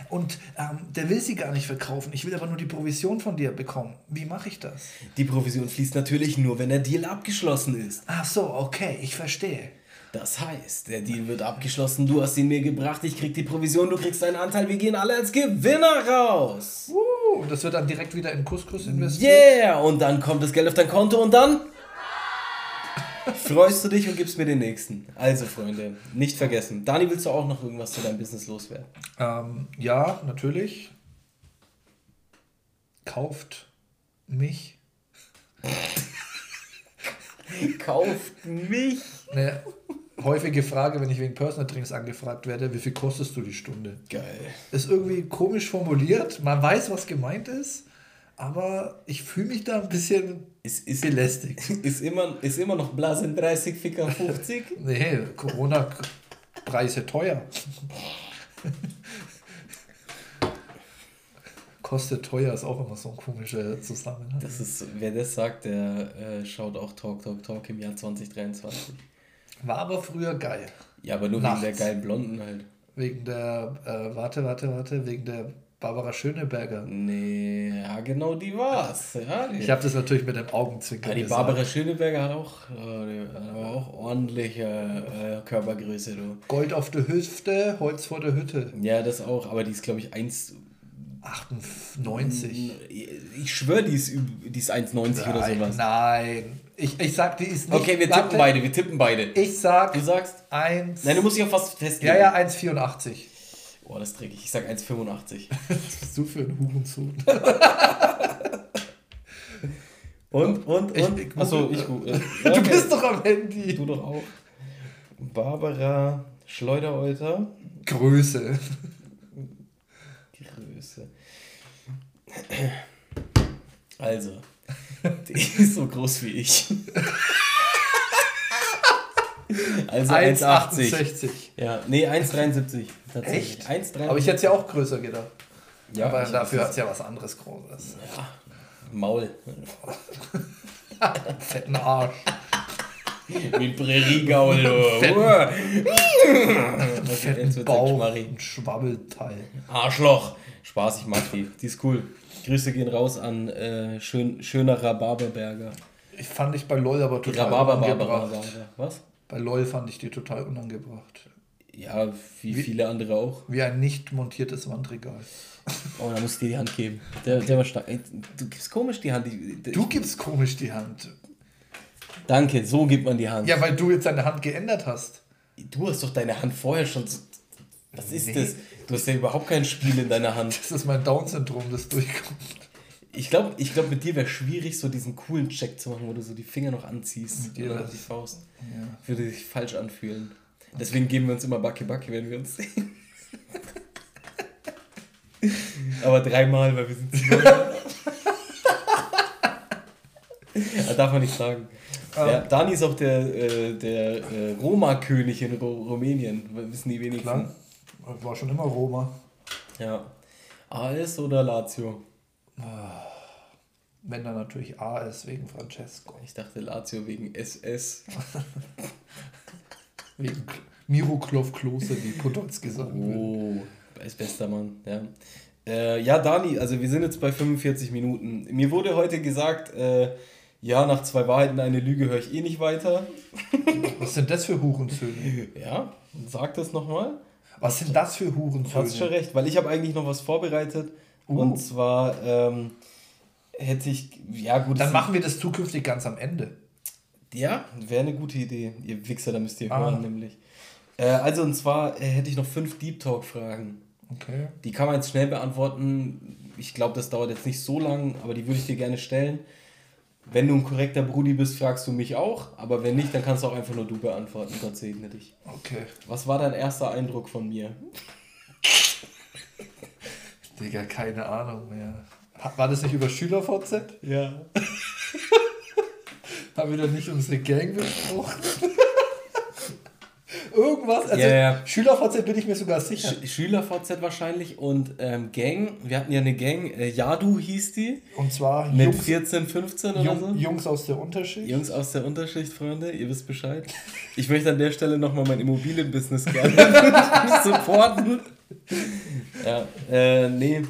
Und ähm, der will sie gar nicht verkaufen. Ich will aber nur die Provision von dir bekommen. Wie mache ich das? Die Provision fließt natürlich nur, wenn der Deal abgeschlossen ist. Ach so, okay, ich verstehe. Das heißt, der Deal wird abgeschlossen, du hast ihn mir gebracht, ich krieg die Provision, du kriegst deinen Anteil, wir gehen alle als Gewinner raus. Uh, und das wird dann direkt wieder in Couscous investiert? Yeah, und dann kommt das Geld auf dein Konto und dann freust du dich und gibst mir den nächsten. Also, Freunde, nicht vergessen. Dani, willst du auch noch irgendwas zu deinem Business loswerden? Ähm, ja, natürlich. Kauft mich. Kauft mich? Ne, häufige Frage, wenn ich wegen Personal Trainings angefragt werde, wie viel kostest du die Stunde? Geil. Ist irgendwie komisch formuliert. Man weiß, was gemeint ist aber ich fühle mich da ein bisschen ist, ist, belästigt. Ist immer, ist immer noch Blasen 30, Ficker 50? nee, Corona-Preise teuer. Kostet teuer ist auch immer so ein komischer Zusammenhang. Das ist, wer das sagt, der äh, schaut auch Talk, Talk, Talk im Jahr 2023. War aber früher geil. Ja, aber nur Nachts. wegen der geilen Blonden halt. Wegen der, äh, warte, warte, warte, wegen der Barbara Schöneberger. Nee, ja, genau die war's. Ja, die, ich habe das natürlich mit dem Augenzwinkern ja, Die gesagt. Barbara Schöneberger hat auch, äh, auch ordentliche äh, Körpergröße. Du. Gold auf der Hüfte, Holz vor der Hütte. Ja, das auch, aber die ist, glaube ich, 1. 98. Ich schwöre, die ist, die ist 1,90 oder sowas. Nein. Ich, ich sag, die ist nicht. Okay, wir tippen beide, wir tippen beide. Ich sag. Du sagst? 1. Nein, du musst dich auch fast festlegen. Ja, ja, 1,84. Boah, das träge ich. Ich sag 1,85. Was bist du für ein Hurensohn? und, und, ich, und? Achso, ich gut. Äh, okay. Du bist doch am Handy. Du doch auch. Barbara Schleuderäuter. Größe. Größe. Also, die ist so groß wie ich. Also 1,80. Ja, nee, 1,73. Echt? 1,73. Aber ich hätte es ja auch größer gedacht. Ja, aber dafür hat es ja was anderes Großes. Ja, Maul. Fetten Arsch. Wie Präriegaul. Fetten Bauch, ein Schwabbelteil. Arschloch. Spaß, ich mag die. Die ist cool. Grüße gehen raus an äh, schön, schöner Rhabarberberger. Ich fand ich bei LOL aber total Rhabarber, Was? Bei LOL fand ich die total unangebracht. Ja, wie, wie viele andere auch. Wie ein nicht montiertes Wandregal. Oh, da musst du dir die Hand geben. Der, okay. der war stark. Du gibst komisch die Hand. Du gibst komisch die Hand. Danke, so gibt man die Hand. Ja, weil du jetzt deine Hand geändert hast. Du hast doch deine Hand vorher schon. Was ist nee. das? Du hast ja überhaupt kein Spiel in deiner Hand. Das ist mein Down-Syndrom, das durchkommt. Ich glaube, ich glaub, mit dir wäre schwierig, so diesen coolen Check zu machen, wo du so die Finger noch anziehst. Mit dir oder die Faust. Ja. Würde sich falsch anfühlen. Deswegen geben wir uns immer Backe Backe, wenn wir uns sehen. Aber dreimal, weil wir sind ja, Darf man nicht sagen. Um, ja, Dani ist auch der, äh, der äh, Roma-König in Rumänien. Wissen die wenigsten. Klar. War schon immer Roma. Ja. AS oder Lazio? Ah, wenn dann natürlich AS wegen Francesco. Ich dachte Lazio wegen SS. wegen Miroklav Klose, wie Podolski sagen Oh, ist bester Mann, ja. Äh, ja, Dani, also wir sind jetzt bei 45 Minuten. Mir wurde heute gesagt, äh, ja, nach zwei Wahrheiten eine Lüge höre ich eh nicht weiter. Was sind das für Hurenzöne? Ja, sag das nochmal. Was sind das für Hurenzöne? Du hast schon recht, weil ich habe eigentlich noch was vorbereitet. Uh. Und zwar, ähm, hätte ich, ja gut. Dann machen wir das zukünftig ganz am Ende. Ja, wäre eine gute Idee. Ihr Wichser, da müsst ihr ah. hören, nämlich. Äh, also, und zwar äh, hätte ich noch fünf Deep Talk-Fragen. Okay. Die kann man jetzt schnell beantworten. Ich glaube, das dauert jetzt nicht so lang, aber die würde ich dir gerne stellen. Wenn du ein korrekter Brudi bist, fragst du mich auch, aber wenn nicht, dann kannst du auch einfach nur du beantworten. Gott segne dich. Okay. Was war dein erster Eindruck von mir? Digga, keine Ahnung mehr. War das nicht über SchülerVZ? Ja. Haben wir doch nicht unsere Gang besprochen? Irgendwas? Also ja. SchülerVZ bin ich mir sogar sicher. Sch SchülerVZ wahrscheinlich und ähm, Gang. Wir hatten ja eine Gang, äh, Yadu hieß die. Und zwar mit Jungs, 14, 15 oder Jung, so. Jungs aus der Unterschicht. Jungs aus der Unterschicht, Freunde, ihr wisst Bescheid. Ich möchte an der Stelle nochmal mein Immobilienbusiness gerne supporten. ja, äh, nee,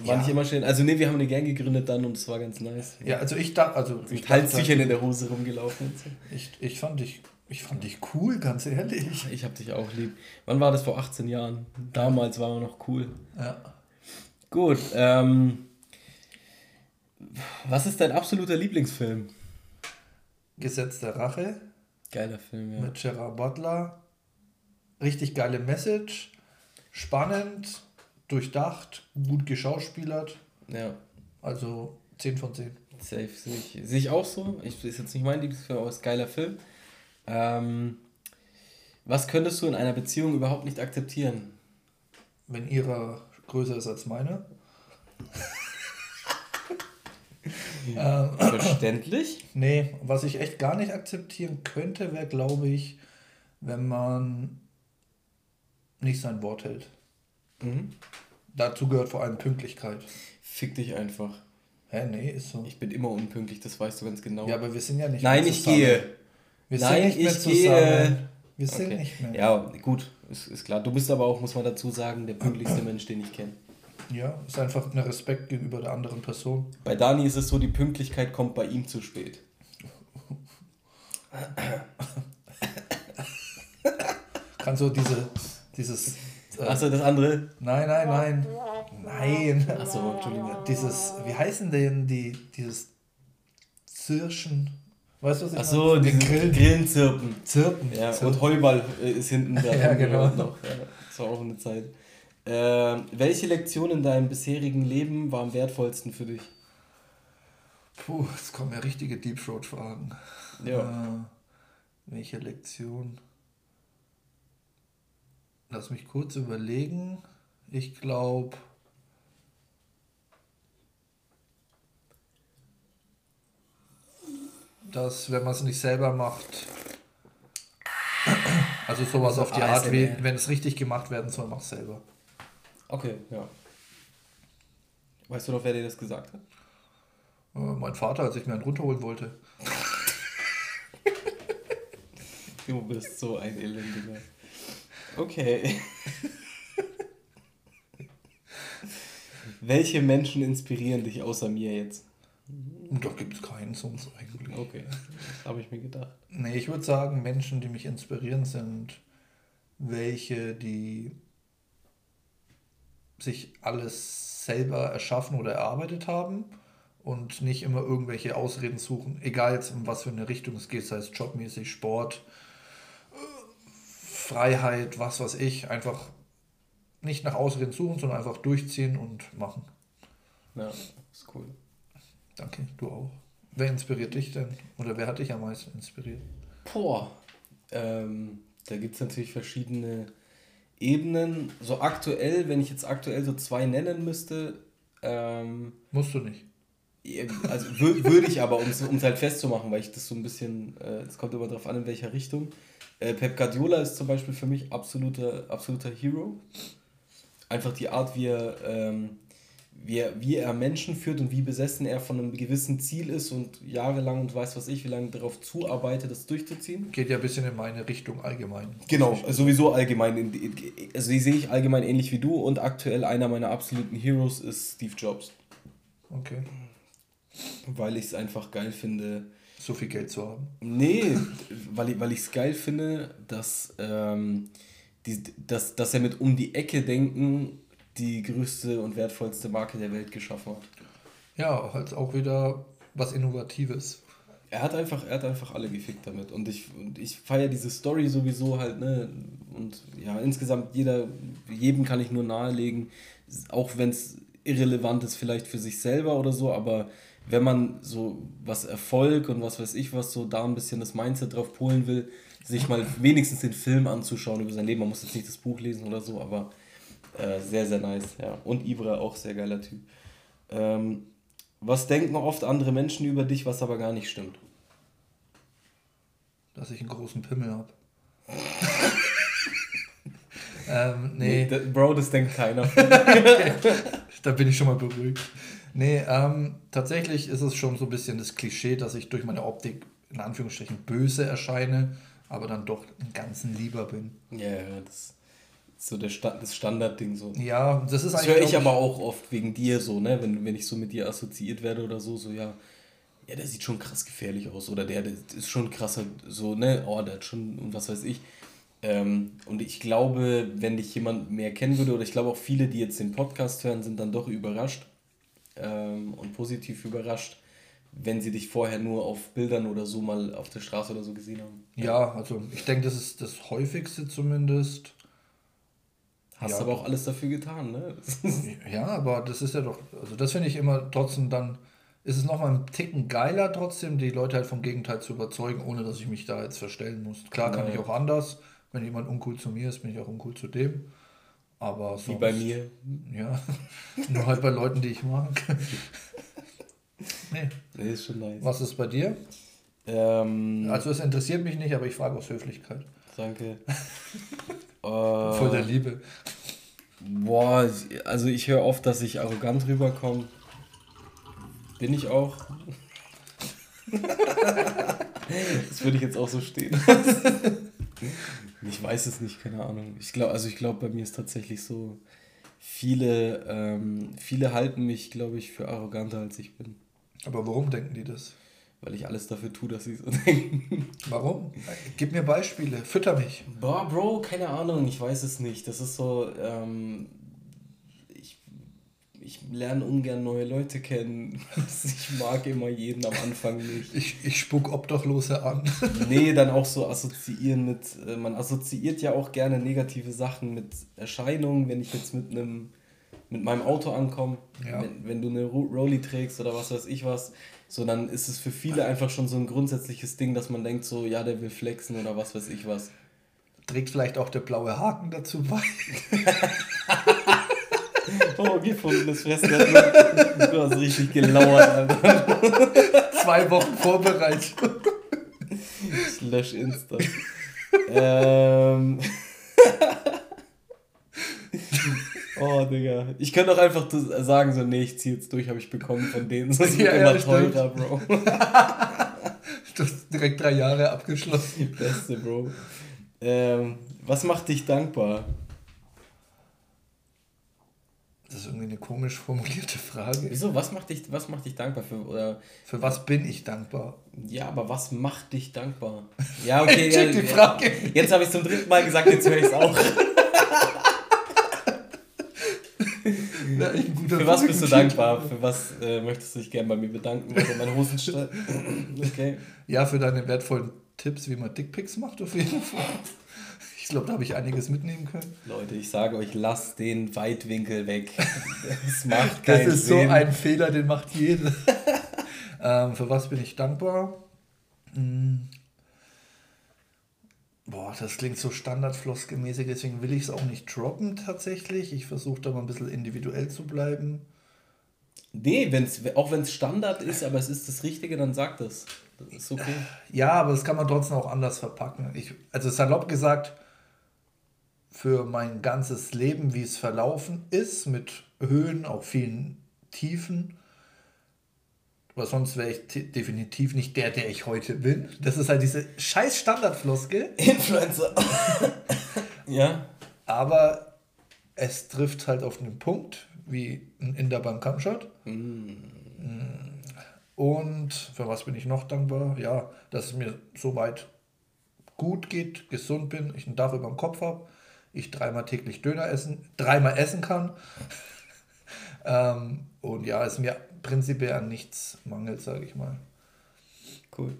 war ja. nicht immer schön. Also nee, wir haben eine Gang gegründet dann und es war ganz nice. Ja, also ich dachte, also ich Halstüchern in der Hose rumgelaufen. Ich, ich fand dich, ich fand dich cool, ganz ehrlich. Ich hab dich auch lieb. Wann war das vor 18 Jahren? Damals war man noch cool. Ja. Gut. Ähm, was ist dein absoluter Lieblingsfilm? Gesetz der Rache. Geiler Film, ja. Mit Gerard Butler. Richtig geile Message. Spannend durchdacht, gut geschauspielert. Ja. Also 10 von 10. Safe, sehe ich, sehe ich auch so. Ich, ist jetzt nicht mein Lieblingsfilm, aber ist ein geiler Film. Ähm, was könntest du in einer Beziehung überhaupt nicht akzeptieren? Wenn ihre größer ist als meine. Ähm, Verständlich? nee, was ich echt gar nicht akzeptieren könnte, wäre, glaube ich, wenn man nicht sein Wort hält. Mhm. Dazu gehört vor allem Pünktlichkeit. Fick dich einfach. Hä, nee, ist so. Ich bin immer unpünktlich, das weißt du ganz genau. Ja, aber wir sind ja nicht Nein, mehr zusammen. Nein, ich gehe. Wir Nein, sind nicht mehr zusammen. Gehe. Wir sind okay. nicht mehr. Ja, gut, ist, ist klar. Du bist aber auch, muss man dazu sagen, der pünktlichste Mensch, den ich kenne. Ja, ist einfach ein Respekt gegenüber der anderen Person. Bei Dani ist es so, die Pünktlichkeit kommt bei ihm zu spät. Kannst du diese, dieses äh, Achso, das andere? Nein, nein, nein. Nein. Achso, Entschuldigung. Dieses, wie heißen denn die, dieses Zirschen? Weißt du, was ich Achso, meine? die Grillen. Grillenzirpen. Zirpen. Ja, Zirpen. und Heuball äh, ist hinten da. ja, genau. Noch. Das war auch eine Zeit. Äh, welche Lektion in deinem bisherigen Leben war am wertvollsten für dich? Puh, jetzt kommen ja richtige Deep Throat-Fragen. Ja. Äh, welche Lektion? Lass mich kurz überlegen. Ich glaube, dass wenn man es nicht selber macht, also sowas also auf die Art, wie, wenn es richtig gemacht werden soll, mach es selber. Okay, ja. Weißt du noch, wer dir das gesagt hat? Äh, mein Vater, als ich mir einen runterholen wollte. du bist so ein Elendiger. Okay. Welche Menschen inspirieren dich außer mir jetzt? Da gibt es keinen sonst eigentlich. Okay, habe ich mir gedacht. Nee, ich würde sagen, Menschen, die mich inspirieren, sind welche, die sich alles selber erschaffen oder erarbeitet haben und nicht immer irgendwelche Ausreden suchen, egal jetzt in was für eine Richtung es geht, sei es jobmäßig, Sport, Freiheit, was weiß ich, einfach nicht nach Ausreden suchen, sondern einfach durchziehen und machen. Ja, ist cool. Danke, du auch. Wer inspiriert dich denn? Oder wer hat dich am meisten inspiriert? Boah, ähm, da gibt es natürlich verschiedene Ebenen. So aktuell, wenn ich jetzt aktuell so zwei nennen müsste. Ähm, Musst du nicht. Also würde ich aber, um es halt festzumachen, weil ich das so ein bisschen, äh, es äh, kommt immer darauf an, in welcher Richtung. Äh, Pep Guardiola ist zum Beispiel für mich absoluter, absoluter Hero. Einfach die Art, wie er, ähm, wie, er, wie er Menschen führt und wie besessen er von einem gewissen Ziel ist und jahrelang und weiß was ich, wie lange darauf zuarbeitet, das durchzuziehen. Geht ja ein bisschen in meine Richtung allgemein. Genau, sowieso allgemein. Also die sehe ich allgemein ähnlich wie du und aktuell einer meiner absoluten Heroes ist Steve Jobs. Okay. Weil ich es einfach geil finde, so viel Geld zu haben. Nee, weil ich es geil finde, dass, ähm, die, dass, dass er mit um die Ecke denken die größte und wertvollste Marke der Welt geschaffen hat. Ja, halt auch wieder was Innovatives. Er hat einfach, er hat einfach alle gefickt damit. Und ich, und ich feiere diese Story sowieso halt, ne? Und ja, insgesamt jeder, jedem kann ich nur nahelegen, auch wenn es irrelevant ist, vielleicht für sich selber oder so, aber wenn man so was Erfolg und was weiß ich was, so da ein bisschen das Mindset drauf polen will, sich mal wenigstens den Film anzuschauen über sein Leben. Man muss jetzt nicht das Buch lesen oder so, aber äh, sehr, sehr nice, ja. Und Ibra auch sehr geiler Typ. Ähm, was denken oft andere Menschen über dich, was aber gar nicht stimmt? Dass ich einen großen Pimmel habe. ähm, nee. nee. Bro, das denkt keiner. Da bin ich schon mal beruhigt. Nee, ähm, tatsächlich ist es schon so ein bisschen das Klischee, dass ich durch meine Optik in Anführungsstrichen böse erscheine, aber dann doch ein ganzen lieber bin. Ja, ja, das so der Sta das Standardding so. Ja, das ist eigentlich. Das höre ich aber auch oft wegen dir so, ne? Wenn, wenn ich so mit dir assoziiert werde oder so, so ja, ja, der sieht schon krass gefährlich aus oder der, der ist schon krasser, so, ne? Oh, der hat schon und was weiß ich. Ähm, und ich glaube, wenn dich jemand mehr kennen würde, oder ich glaube auch viele, die jetzt den Podcast hören, sind dann doch überrascht ähm, und positiv überrascht, wenn sie dich vorher nur auf Bildern oder so mal auf der Straße oder so gesehen haben. Ja, also ich denke, das ist das häufigste zumindest. Hast ja. aber auch alles dafür getan, ne? ja, aber das ist ja doch, also das finde ich immer trotzdem dann, ist es nochmal ein Ticken geiler trotzdem, die Leute halt vom Gegenteil zu überzeugen, ohne dass ich mich da jetzt verstellen muss. Klar kann ja. ich auch anders, wenn jemand uncool zu mir ist, bin ich auch uncool zu dem. Aber sonst, Wie bei mir. Ja, nur halt bei Leuten, die ich mag. nee. Nee, ist schon nice. Was ist bei dir? Ähm, also es interessiert mich nicht, aber ich frage aus Höflichkeit. Danke. Voll der Liebe. Boah, also ich höre oft, dass ich arrogant rüberkomme. Bin ich auch. das würde ich jetzt auch so stehen. ich weiß es nicht, keine Ahnung. Ich glaube, also ich glaube, bei mir ist tatsächlich so, viele, ähm, viele halten mich, glaube ich, für arroganter als ich bin. Aber warum denken die das? Weil ich alles dafür tue, dass sie so denken. Warum? Gib mir Beispiele, fütter mich. Boah, Bro, keine Ahnung, ich weiß es nicht. Das ist so, ähm, ich, ich lerne ungern neue Leute kennen. Ich mag immer jeden am Anfang nicht. Ich, ich spuck Obdachlose an. nee, dann auch so assoziieren mit, äh, man assoziiert ja auch gerne negative Sachen mit Erscheinungen, wenn ich jetzt mit einem mit meinem Auto ankomme, ja. wenn, wenn du eine Rolli trägst oder was weiß ich was, so dann ist es für viele einfach schon so ein grundsätzliches Ding, dass man denkt so, ja, der will flexen oder was weiß ich was. Trägt vielleicht auch der blaue Haken dazu bei. oh, gefundenes Fressnetz. Du hast richtig gelauert, Alter. Zwei Wochen vorbereitet. Ich lösche Insta. ähm. Oh, Digga. Ich könnte auch einfach sagen, so, nee, ich zieh jetzt durch, habe ich bekommen von denen. Das ist ja, immer ja, teurer, Bro. du hast direkt drei Jahre abgeschlossen. Beste, Bro. Ähm, was macht dich dankbar? Das ist irgendwie eine komisch formulierte Frage. Wieso? Was macht dich, was macht dich dankbar? Für, oder, für was bin ich dankbar? Ja, aber was macht dich dankbar? Ja, okay. ja, die Frage. Jetzt habe ich zum dritten Mal gesagt, jetzt höre ich es auch. Ja, Für was bist du dankbar? Für was äh, möchtest du dich gerne bei mir bedanken? Für meine Hosenstall? okay. Ja, für deine wertvollen Tipps, wie man Dickpics macht, auf jeden Fall. Ich glaube, da habe ich einiges mitnehmen können. Leute, ich sage euch, lasst den Weitwinkel weg. Das macht keinen Das ist Sinn. so ein Fehler, den macht jeder. ähm, für was bin ich dankbar? Hm. Boah, das klingt so standardflossgemäßig, deswegen will ich es auch nicht droppen tatsächlich. Ich versuche da mal ein bisschen individuell zu bleiben. Nee, wenn's, auch wenn es Standard ist, aber es ist das Richtige, dann sag das. Das ist okay. Ja, aber das kann man trotzdem auch anders verpacken. Ich, also salopp gesagt, für mein ganzes Leben, wie es verlaufen ist, mit Höhen, auch vielen Tiefen, weil sonst wäre ich definitiv nicht der, der ich heute bin. Das ist halt diese scheiß Standardfloskel. Influencer. ja. Aber es trifft halt auf den Punkt, wie ein Inder beim Kampfshot. Mm. Und für was bin ich noch dankbar? Ja, dass es mir soweit gut geht, gesund bin, ich ein Dach über dem Kopf habe, ich dreimal täglich Döner essen, dreimal essen kann. Ähm, und ja, es mir prinzipiell an nichts mangelt, sage ich mal. Cool.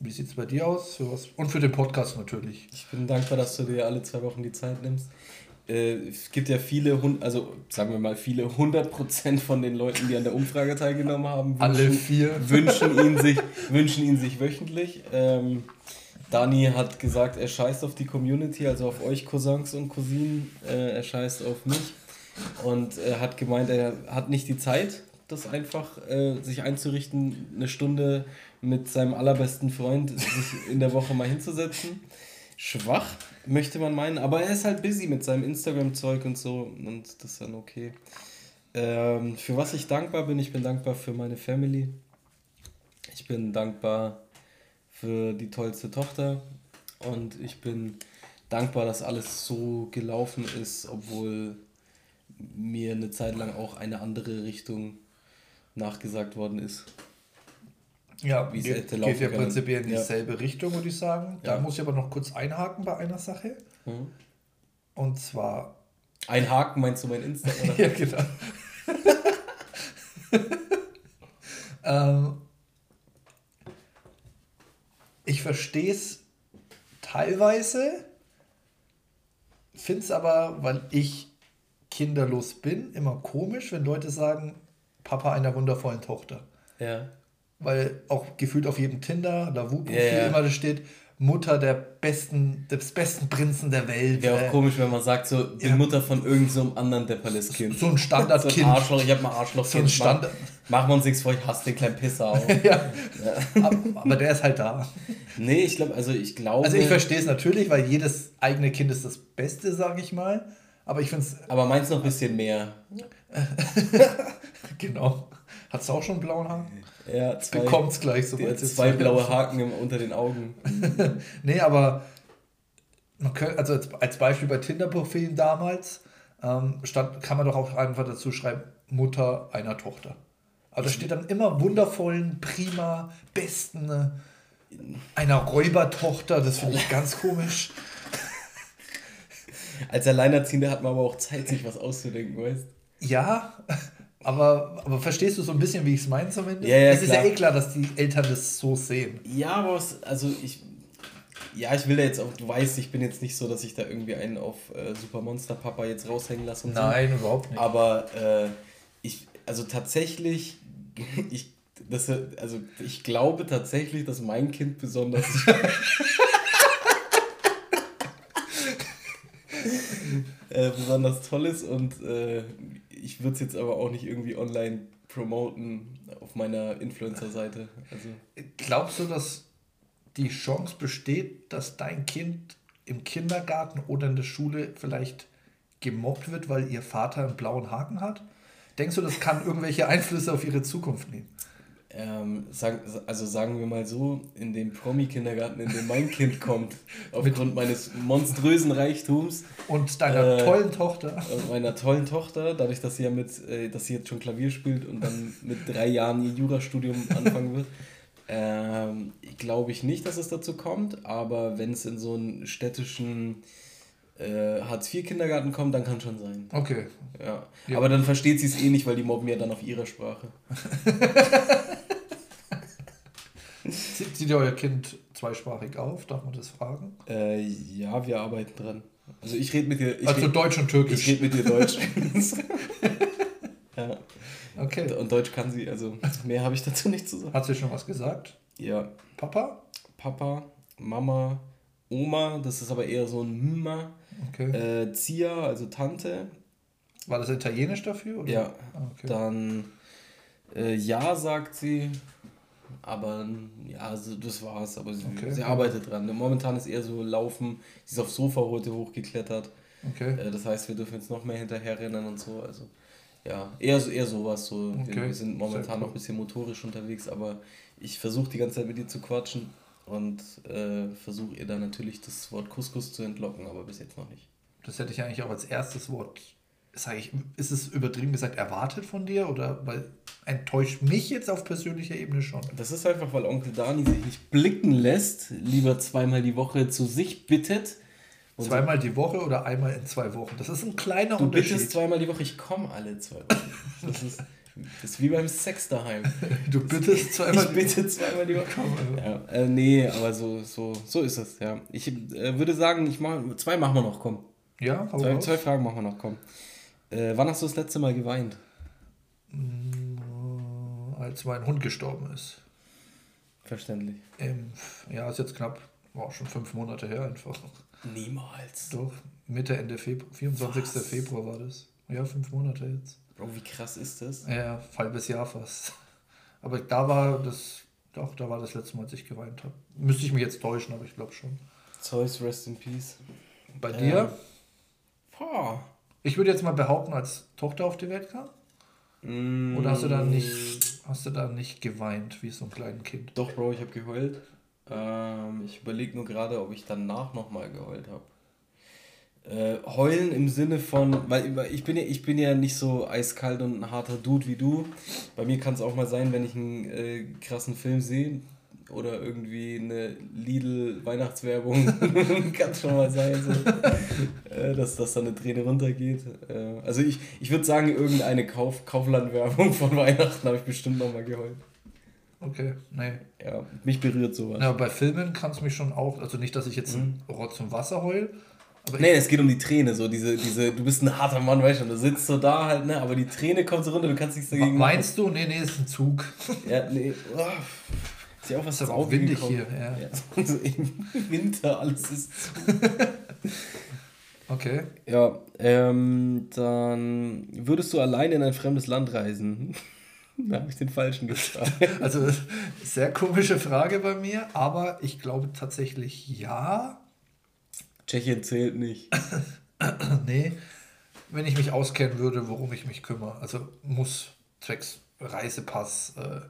Wie sieht es bei dir aus? Für was? Und für den Podcast natürlich. Ich bin dankbar, dass du dir alle zwei Wochen die Zeit nimmst. Äh, es gibt ja viele, also sagen wir mal viele, 100% von den Leuten, die an der Umfrage teilgenommen haben, wünschen, alle vier wünschen ihn sich, wünschen ihn sich wöchentlich. Ähm, Dani hat gesagt, er scheißt auf die Community, also auf euch Cousins und Cousinen, äh, er scheißt auf mich und er hat gemeint, er hat nicht die Zeit, das einfach äh, sich einzurichten, eine Stunde mit seinem allerbesten Freund sich in der Woche mal hinzusetzen. Schwach, möchte man meinen, aber er ist halt busy mit seinem Instagram-Zeug und so und das ist dann okay. Ähm, für was ich dankbar bin, ich bin dankbar für meine Family. Ich bin dankbar für die tollste Tochter und ich bin dankbar, dass alles so gelaufen ist, obwohl mir eine Zeit lang auch eine andere Richtung nachgesagt worden ist. Ja, wie geht, es geht ja prinzipiell in dieselbe ja. Richtung, würde ich sagen. Da ja. muss ich aber noch kurz einhaken bei einer Sache. Mhm. Und zwar. Ein Haken meinst du mein Insta? Ja, genau. ähm, ich verstehe es teilweise, finde es aber, weil ich kinderlos bin, immer komisch, wenn Leute sagen, Papa einer wundervollen Tochter. Ja. Weil auch gefühlt auf jedem Tinder, Lavu-Profil ja, ja. immer da steht, Mutter der besten, des besten Prinzen der Welt. Wäre auch äh, komisch, wenn man sagt, so die ja. Mutter von irgendeinem so anderen Deppales-Kind. So ein Standardkind. so ein Arschloch, ich hab mal Arschloch. So ein Standard. Machen wir uns nichts vor, ich hasse den kleinen Pisser auch. ja. ja. Aber der ist halt da. Nee, ich glaube, also ich glaube. Also ich verstehe es natürlich, weil jedes eigene Kind ist das Beste, sage ich mal. Aber ich finde es. Aber meins noch ein bisschen mehr. genau. Hat es auch schon einen blauen Haken? Ja, zwei, bekommt gleich so. Zwei blaue Haken im, unter den Augen. nee, aber man könnte, also als, als Beispiel bei Tinder-Profilen damals ähm, stand, kann man doch auch einfach dazu schreiben, Mutter einer Tochter. Aber da steht dann immer wundervollen, prima, besten äh, einer Räubertochter. Das finde ich ganz komisch. Als Alleinerziehender hat man aber auch Zeit, sich was auszudenken, weißt Ja, aber, aber verstehst du so ein bisschen, wie ich es meine zumindest? Ja, ja, es ist ja eh klar, dass die Eltern das so sehen. Ja, aber was, also ich. Ja, ich will da jetzt auch, du weißt, ich bin jetzt nicht so, dass ich da irgendwie einen auf äh, Super Monster Papa jetzt raushängen lasse und Nein, so. überhaupt nicht. Aber äh, ich, also tatsächlich, ich, das, also ich glaube tatsächlich, dass mein Kind besonders. äh, besonders toll ist und äh, ich würde es jetzt aber auch nicht irgendwie online promoten auf meiner Influencer-Seite. Also. Glaubst du, dass die Chance besteht, dass dein Kind im Kindergarten oder in der Schule vielleicht gemobbt wird, weil ihr Vater einen blauen Haken hat? Denkst du, das kann irgendwelche Einflüsse auf ihre Zukunft nehmen? Ähm, sag, also sagen wir mal so, in dem Promi-Kindergarten, in dem mein Kind kommt, aufgrund meines monströsen Reichtums. Und deiner äh, tollen Tochter. Und meiner tollen Tochter, dadurch, dass sie ja mit, äh, dass sie jetzt schon Klavier spielt und dann mit drei Jahren ihr Jurastudium anfangen wird. Ähm, glaube ich nicht, dass es dazu kommt, aber wenn es in so einen städtischen äh, Hartz-IV-Kindergarten kommt, dann kann schon sein. Okay. Ja. ja. Aber dann versteht sie es eh nicht, weil die mobben ja dann auf ihrer Sprache. Zieht ihr euer Kind zweisprachig auf? Darf man das fragen? Äh, ja, wir arbeiten dran. Also ich rede mit dir. also red, Deutsch und Türkisch. Ich rede mit dir Deutsch. ja. Okay. Und Deutsch kann sie, also mehr habe ich dazu nicht zu sagen. Hat sie schon was gesagt? Ja. Papa? Papa, Mama, Oma, das ist aber eher so ein Mma. Okay. Äh, Zia, also Tante. War das italienisch dafür? Oder? Ja. Ah, okay. Dann äh, Ja sagt sie. Aber ja, also das war's. Aber sie, okay. sie arbeitet dran. Momentan ist eher so Laufen. Sie ist aufs Sofa heute hochgeklettert. Okay. Äh, das heißt, wir dürfen jetzt noch mehr hinterherrennen und so. Also ja, eher, so, eher sowas. So. Okay. Wir, wir sind momentan cool. noch ein bisschen motorisch unterwegs, aber ich versuche die ganze Zeit mit ihr zu quatschen und äh, versuche ihr dann natürlich das Wort Couscous zu entlocken, aber bis jetzt noch nicht. Das hätte ich eigentlich auch als erstes Wort sage ich, ist es übertrieben gesagt erwartet von dir oder weil enttäuscht mich jetzt auf persönlicher Ebene schon? Das ist einfach, weil Onkel Dani sich nicht blicken lässt, lieber zweimal die Woche zu sich bittet Zweimal die Woche oder einmal in zwei Wochen? Das ist ein kleiner Du Unterschied. bittest zweimal die Woche, ich komme alle zwei Wochen. Das ist, das ist wie beim Sex daheim. Du bittest zweimal Ich bitte zweimal die Woche. Ja, äh, nee, aber so, so, so ist es, ja. Ich äh, würde sagen, ich mach, zwei machen wir noch, komm. Ja, Zwei, raus. zwei Fragen machen wir noch, komm. Äh, wann hast du das letzte Mal geweint? Als mein Hund gestorben ist. Verständlich. Im, ja, ist jetzt knapp, wow, schon fünf Monate her einfach. Niemals. Doch, Mitte, Ende Februar, 24. Was? Februar war das. Ja, fünf Monate jetzt. Bro, wie krass ist das? Ja, halbes Jahr fast. Aber da war das, doch, da war das letzte Mal, als ich geweint habe. Müsste ich mich jetzt täuschen, aber ich glaube schon. Zeus, rest in peace. Bei Ja. dir? Boah. Ich würde jetzt mal behaupten, als Tochter auf die Welt kam? Mm, Oder hast du da nicht, hast du da nicht geweint, wie so ein kleines Kind? Doch, Bro, ich habe geheult. Ähm, ich überlege nur gerade, ob ich danach nochmal geheult habe. Äh, heulen im Sinne von, weil ich bin, ja, ich bin ja nicht so eiskalt und ein harter Dude wie du. Bei mir kann es auch mal sein, wenn ich einen äh, krassen Film sehe oder irgendwie eine Lidl-Weihnachtswerbung, kann schon mal sein, so, äh, dass, dass da eine Träne runtergeht. Äh, also ich, ich würde sagen, irgendeine Kauf, Kaufland-Werbung von Weihnachten habe ich bestimmt nochmal geheult. Okay, nee. Ja, mich berührt sowas. Ja, bei Filmen kann es mich schon auch, also nicht, dass ich jetzt Rotz und Wasser heul, aber Nee, es geht um die Träne, so diese, diese, du bist ein harter Mann, weißt du, und du sitzt so da halt, ne, aber die Träne kommt so runter, du kannst nichts ich, dagegen meinst du? Nee, nee, ist ein Zug. Ja, nee, oh, ist ja auch was Ist auch windig hier, ja. ja. So im Winter, alles ist Okay. Ja, ähm, dann würdest du alleine in ein fremdes Land reisen? Da habe ich den falschen gefragt. Also, sehr komische Frage bei mir, aber ich glaube tatsächlich ja. Tschechien zählt nicht. Nee, wenn ich mich auskennen würde, worum ich mich kümmere. Also muss zwecks Reisepass, äh,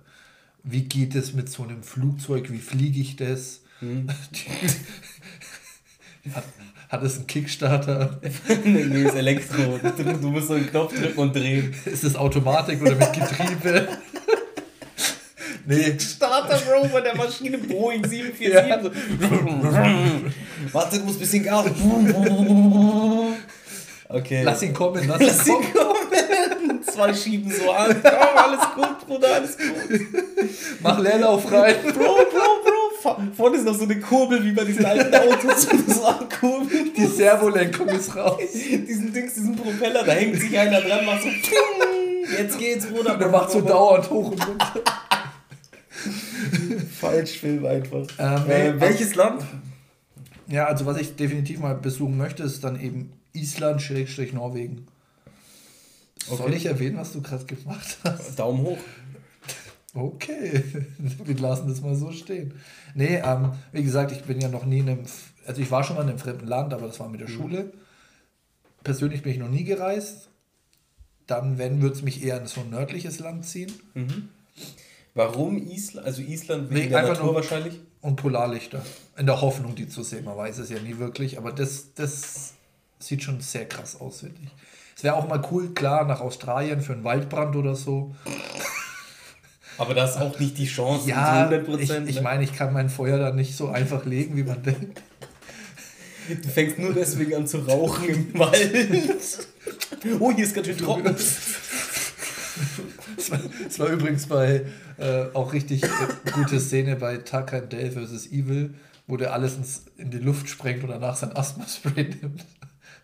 wie geht es mit so einem Flugzeug, wie fliege ich das? hat, hat es einen Kickstarter? nee, nee, ist Elektro. Du, musst so einen Knopf drücken und drehen. Ist es Automatik oder mit Getriebe? nee, Starter, Bro, von der Maschine Boeing 747. So. Warte, du musst ein bisschen Gas. Okay. lass ihn kommen, lass ihn Lass ihn kommen. kommen. Zwei schieben so an. Komm, alles gut, Bruder, alles gut. Mach Leerlauf rein. Bro, Bro, Bro. Vor- Vorne ist noch so eine Kurbel wie bei diesen alten Autos, wo du so ankurbeln Die Servolenkung ist raus. Diesen Dings, diesen Propeller, da hängt sich einer dran, macht so. Ping. Jetzt geht's, Bruder. Der macht so dauernd hoch und runter. Falsch Film einfach. Ähm, äh, welches Land? Ja, also was ich definitiv mal besuchen möchte, ist dann eben Island, Norwegen. Soll Okay. ich erwähnen, was du gerade gemacht hast? Daumen hoch. Okay, wir lassen das mal so stehen. Nee, ähm, wie gesagt, ich bin ja noch nie in einem, also ich war schon mal in einem fremden Land, aber das war mit der Schule. Persönlich bin ich noch nie gereist. Dann, wenn, würde es mich eher in so ein nördliches Land ziehen. Warum Island? Also Island wegen Nee, der einfach Natur nur- wahrscheinlich? Und Polarlichter. In der Hoffnung, die zu sehen. Man weiß es ja nie wirklich, aber das, das sieht schon sehr krass aus, finde ich. Es wäre auch mal cool, klar, nach Australien für einen Waldbrand oder so. Aber das ist auch nicht die Chance Ja, zu 100 ich, Prozent. ich meine, ich kann mein Feuer da nicht so einfach legen, wie man denkt. Du fängst nur deswegen an zu rauchen im Wald. Oh, hier ist ganz schön trocken. Es war, es war übrigens bei äh, auch richtig äh, gute Szene bei Tuck and Dale vs. Evil, wo der alles ins, in die Luft sprengt und danach sein Asthma-Spray nimmt.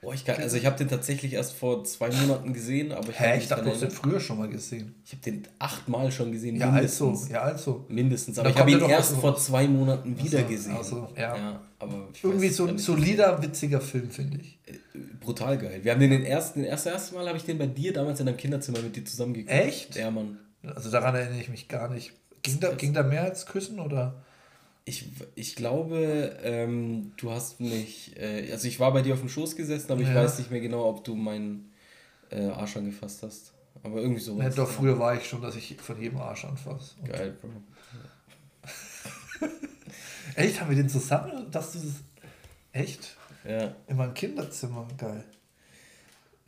Boah, ich kann, also ich habe den tatsächlich erst vor zwei Monaten gesehen, aber ich Hä, ich dachte, du hast den früher schon mal gesehen. Ich habe den achtmal schon gesehen, Ja, mindestens. also, ja, also. Mindestens, aber ich habe ihn erst vor zwei Monaten wieder so, gesehen. ach so, ja. aber Irgendwie weiß so ein solider, witziger Film, finde ich. Brutal geil. Wir haben den, den ersten, das erste Mal habe ich den bei dir damals in deinem Kinderzimmer mit dir zusammen geguckt. Echt? Ja, Mann. Also daran erinnere ich mich gar nicht. Ging da, ging da mehr als Küssen oder? Ich, ich glaube, ähm, du hast mich, äh, also ich war bei dir auf dem Schoß gesessen, aber ich Ja. weiß nicht mehr genau, ob du meinen äh, Arsch angefasst hast. Aber irgendwie sowas. Ja, doch, früher war ich schon, dass ich von jedem Arsch anfasse. Geil, Bro. Echt? Haben wir den zusammen? Dass du das. Echt? Ja. In meinem Kinderzimmer? Geil.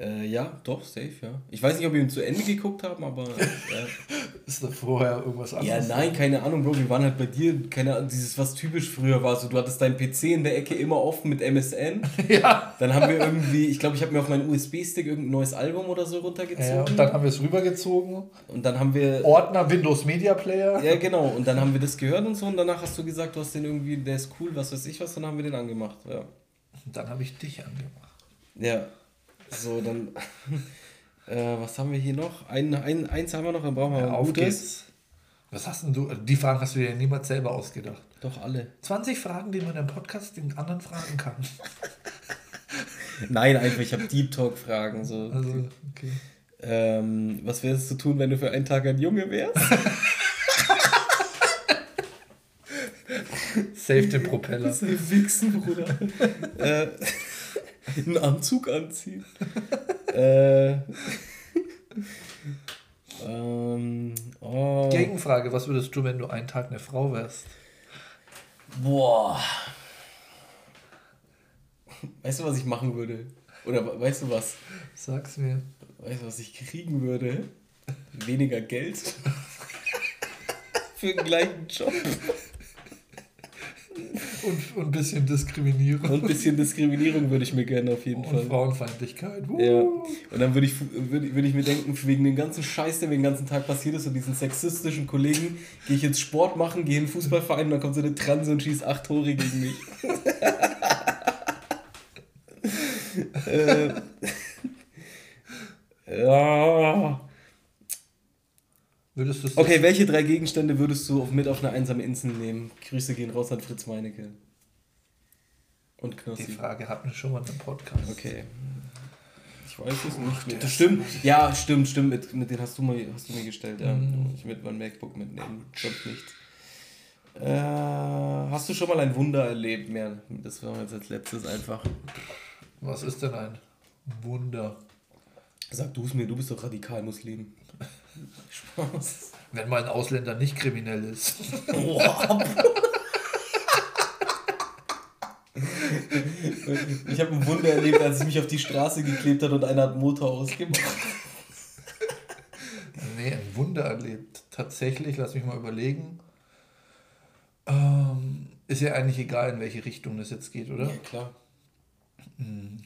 Äh, ja, doch, safe, ja. Ich weiß nicht, ob wir ihn zu Ende geguckt haben, aber. ja. Ist da vorher irgendwas anderes? Ja, nein, keine Ahnung, Bro. Wir waren halt bei dir, keine Ahnung, dieses, was typisch früher war. So, du hattest deinen PC in der Ecke immer offen mit MSN. ja. Dann haben wir irgendwie, ich glaube, ich habe mir auf meinen USB-Stick irgendein neues Album oder so runtergezogen. Ja, und dann haben wir es rübergezogen. Und dann haben wir. Ordner Windows Media Player. Ja, genau. Und dann haben wir das gehört und so. Und danach hast du gesagt, du hast den irgendwie, der ist cool, was weiß ich was. Dann haben wir den angemacht, ja. Und dann habe ich dich angemacht. Ja. So, dann. äh, was haben wir hier noch? Ein, ein, eins haben wir noch, dann brauchen wir ja, auf gutes. Geht's. Was hast denn du? Die Fragen hast du dir niemals selber ausgedacht. Doch, alle. 20 Fragen, die man im Podcast den anderen fragen kann. Nein, einfach, ich habe Deep Talk-Fragen. So. Also, okay. Ähm, was wärst du tun, wenn du für einen Tag ein Junge wärst? Save den Propeller. Wichsen, Bruder. äh, einen Anzug anziehen. äh, ähm, oh. Gegenfrage, was würdest du, wenn du einen Tag eine Frau wärst? Boah. Weißt du, was ich machen würde? Oder weißt du was? Sag's mir. Weißt du, was ich kriegen würde? Weniger Geld. Für den gleichen Job. Und, und ein bisschen Diskriminierung. Und ein bisschen Diskriminierung würde ich mir gerne auf jeden und Fall. Und Frauenfeindlichkeit. Uh. Ja. Und dann würde ich, würde, würde ich mir denken, wegen dem ganzen Scheiß, der mir den ganzen Tag passiert ist und diesen sexistischen Kollegen, gehe ich jetzt Sport machen, gehe in den Fußballverein und dann kommt so eine Transe und schießt acht Tore gegen mich. äh, ja. Würdest du Okay, welche drei Gegenstände würdest du mit auf eine einsame Insel nehmen? Grüße gehen raus an Fritz Meinecke. Und Knossi. Die Frage hatten wir schon mal im Podcast. Okay. Ich weiß es nicht mehr. Das stimmt. Ja, stimmt, stimmt. Mit, mit denen hast du, mal, hast du mir gestellt. Ja. Mhm. Ich würde mein MacBook mitnehmen. Sonst nicht. Äh, hast du schon mal ein Wunder erlebt? Mehr? Das war jetzt als letztes einfach. Was ist denn ein Wunder? Sag du es mir, du bist doch radikal Muslim. Spaß. Wenn mal ein Ausländer nicht kriminell ist. Boah. ich habe ein Wunder erlebt, als ich mich auf die Straße geklebt hat und einer hat Motor ausgemacht. nee, ein Wunder erlebt. Tatsächlich, lass mich mal überlegen. Ähm, ist ja eigentlich egal, in welche Richtung das jetzt geht, oder? Ja, klar. Hm.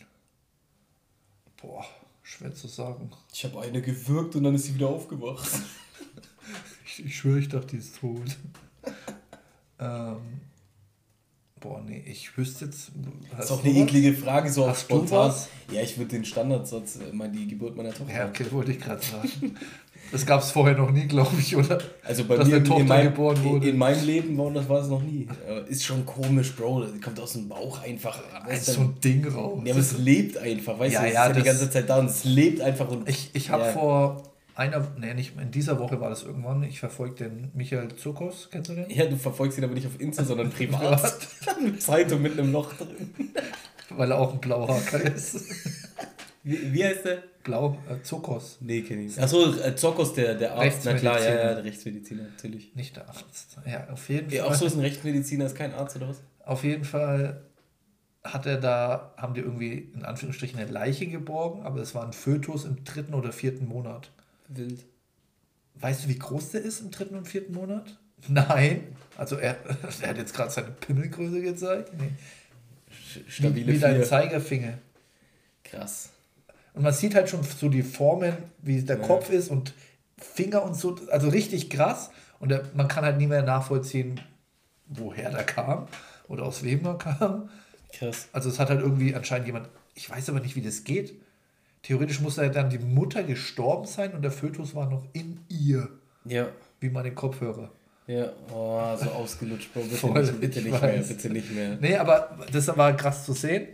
Boah. Schwer zu sagen. Ich habe eine gewürgt und dann ist sie wieder aufgewacht. ich, ich schwöre, ich dachte, die ist tot. ähm, boah, nee, ich wüsste jetzt. Das ist auch eine eklige Frage, so auf spontan. Ja, ich würde den Standardsatz, äh, mal die Geburt meiner Tochter. Ja, okay, wollte ich gerade sagen. Das gab es vorher noch nie, glaube ich, oder? Also bei Dass mir Tochter in, meinem, geboren wurde. in meinem Leben war das war es noch nie. Ist schon komisch, Bro. Das kommt aus dem Bauch einfach. Ist so ein Ding raus. Ja, aber es lebt einfach, weißt ja, du? Es ja, ist ja die ganze Zeit da und es lebt einfach. Und, ich ich habe ja. vor einer, nee, nicht in dieser Woche war das irgendwann. Ich verfolge den Michael Zukos, kennst du den? Ja, du verfolgst ihn aber nicht auf Insta, sondern privat. Zeitung mit einem Loch drin. Weil er auch ein Blauhaker ist. Wie, wie heißt der? Blau, äh, Zokos. Nee, kenne ich nicht. Achso, äh, Zokos, der, der Arzt. Na klar, ja, ja, der Rechtsmediziner, natürlich. Nicht der Arzt. Ja, auf jeden ja, Fall. Auch so ist ein Rechtsmediziner, ist kein Arzt oder was? Auf jeden Fall hat er da, haben die irgendwie in Anführungsstrichen eine Leiche geborgen, aber es war ein Fötus im dritten oder vierten Monat. Wild. Weißt du, wie groß der ist im dritten und vierten Monat? Nein. Also er, er hat jetzt gerade seine Pimmelgröße gezeigt. Nee. Stabile wie, wie dein Zeigerfinger. Krass. Und man sieht halt schon so die Formen, wie der ja. Kopf ist und Finger und so, also richtig krass. Und der, man kann halt nie mehr nachvollziehen, woher der kam oder aus wem er kam. Krass. Also es hat halt irgendwie anscheinend jemand, ich weiß aber nicht, wie das geht. Theoretisch muss halt dann die Mutter gestorben sein und der Fötus war noch in ihr. Ja. Wie meine Kopfhörer. Ja, oh, so ausgelutscht, Bro. Bitte, Voll, nicht, bitte nicht mehr, bitte nicht mehr. Nee, aber das war krass zu sehen.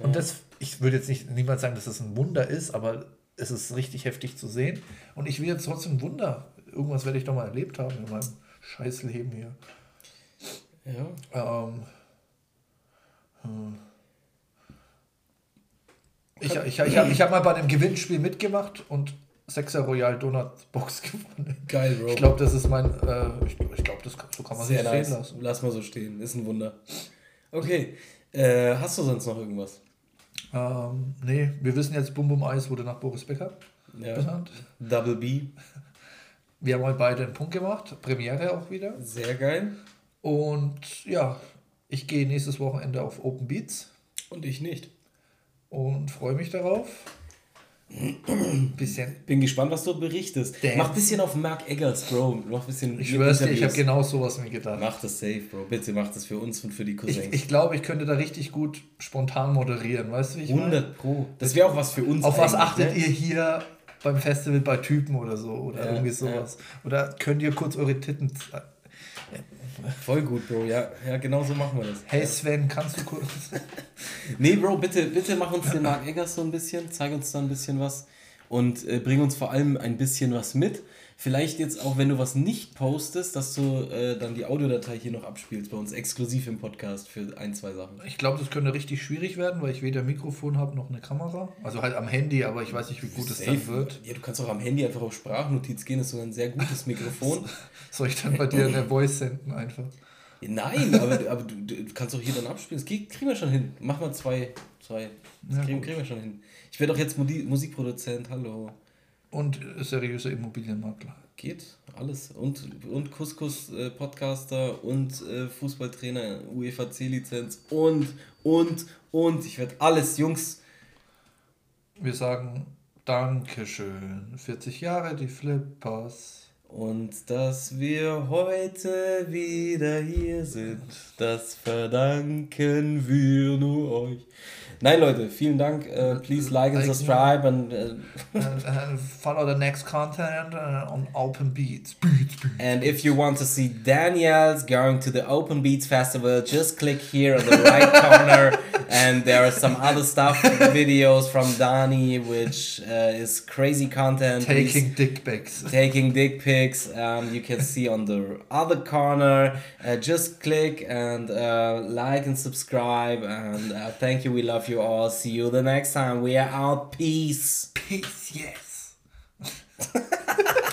Und das ich würde jetzt nicht niemals sagen, dass es das ein Wunder ist, aber es ist richtig heftig zu sehen. Und ich will jetzt trotzdem ein Wunder. Irgendwas werde ich doch mal erlebt haben in meinem Scheißleben hier. Ja. Ähm, hm. Ich, ich, ich, habe ich hab mal bei einem Gewinnspiel mitgemacht und 6er Royal Donut Box gewonnen. Geil, Bro. Ich glaube, das ist mein. Äh, ich ich glaube, so kann man sich nice. lassen. Lass mal so stehen. Ist ein Wunder. Okay. Äh, hast du sonst noch irgendwas? Ähm, nee, wir wissen jetzt, Bum Bum Eis wurde nach Boris Becker Ja. benannt. Double B. Wir haben heute beide einen Punkt gemacht. Premiere auch wieder. Sehr geil. Und ja, ich gehe nächstes Wochenende auf Open Beats Und ich nicht. und freue mich darauf. Bisschen. Bin gespannt, was du berichtest. Damn. Mach ein bisschen auf Mark Eggers, Bro. Mach ein bisschen. Ich schwör's dir, ich habe genau sowas mir gedacht. Mach das safe, Bro. Bitte mach das für uns und für die Ich, Cousins. ich glaube, ich könnte da richtig gut spontan moderieren. Weißt du, wie ich meine? 100 Pro. Das wäre auch was für uns. Auf was achtet ne? ihr hier beim Festival bei Typen oder so? Oder Ja, irgendwie sowas? Oder könnt ihr kurz eure Titten? Voll gut, Bro. Ja, ja, genau so machen wir das. Hey Sven, kannst du kurz. Nee, Bro, bitte, bitte mach uns den Mark Eggers so ein bisschen. Zeig uns da ein bisschen was. Und äh, bring uns vor allem ein bisschen was mit. Vielleicht jetzt auch, wenn du was nicht postest, dass du äh, dann die Audiodatei hier noch abspielst bei uns exklusiv im Podcast für ein, zwei Sachen. Ich glaube, das könnte richtig schwierig werden, weil ich weder ein Mikrofon habe noch eine Kamera. Also halt am Handy, aber ich weiß nicht, wie gut es dann wird. Ja, du kannst auch am Handy einfach auf Sprachnotiz gehen, das ist sogar ein sehr gutes Mikrofon. Soll ich dann bei dir eine Voice senden einfach? Nein, aber, aber du, du kannst auch hier dann abspielen. Das kriegen wir schon hin. Mach mal zwei. zwei. Das Ja, kriegen, kriegen wir schon hin. Ich werde auch jetzt Musikproduzent. Hallo. Und äh, seriöser Immobilienmakler. Geht alles. Und, und Couscous-Podcaster und äh, Fußballtrainer, UEFA C-Lizenz und, und, und. Ich werde alles, Jungs. Wir sagen Dankeschön. 40 Jahre die Flippers. Und dass wir heute wieder hier sind, das verdanken wir nur euch. Nein, Leute, vielen Dank. Uh, please like and subscribe and, uh, and, and follow the next content uh, on Open Beats. Beats, Beats. and if you want to see Daniel's going to the Open Beats Festival, just click here on the right corner. And there are some other stuff, videos from Dani, which uh, is crazy content. Taking dick pics. taking dick pics um, you can see on the other corner uh, just click and uh, like and subscribe and uh, thank you we love you all. See you the next time. We are out. Peace. Peace, yes.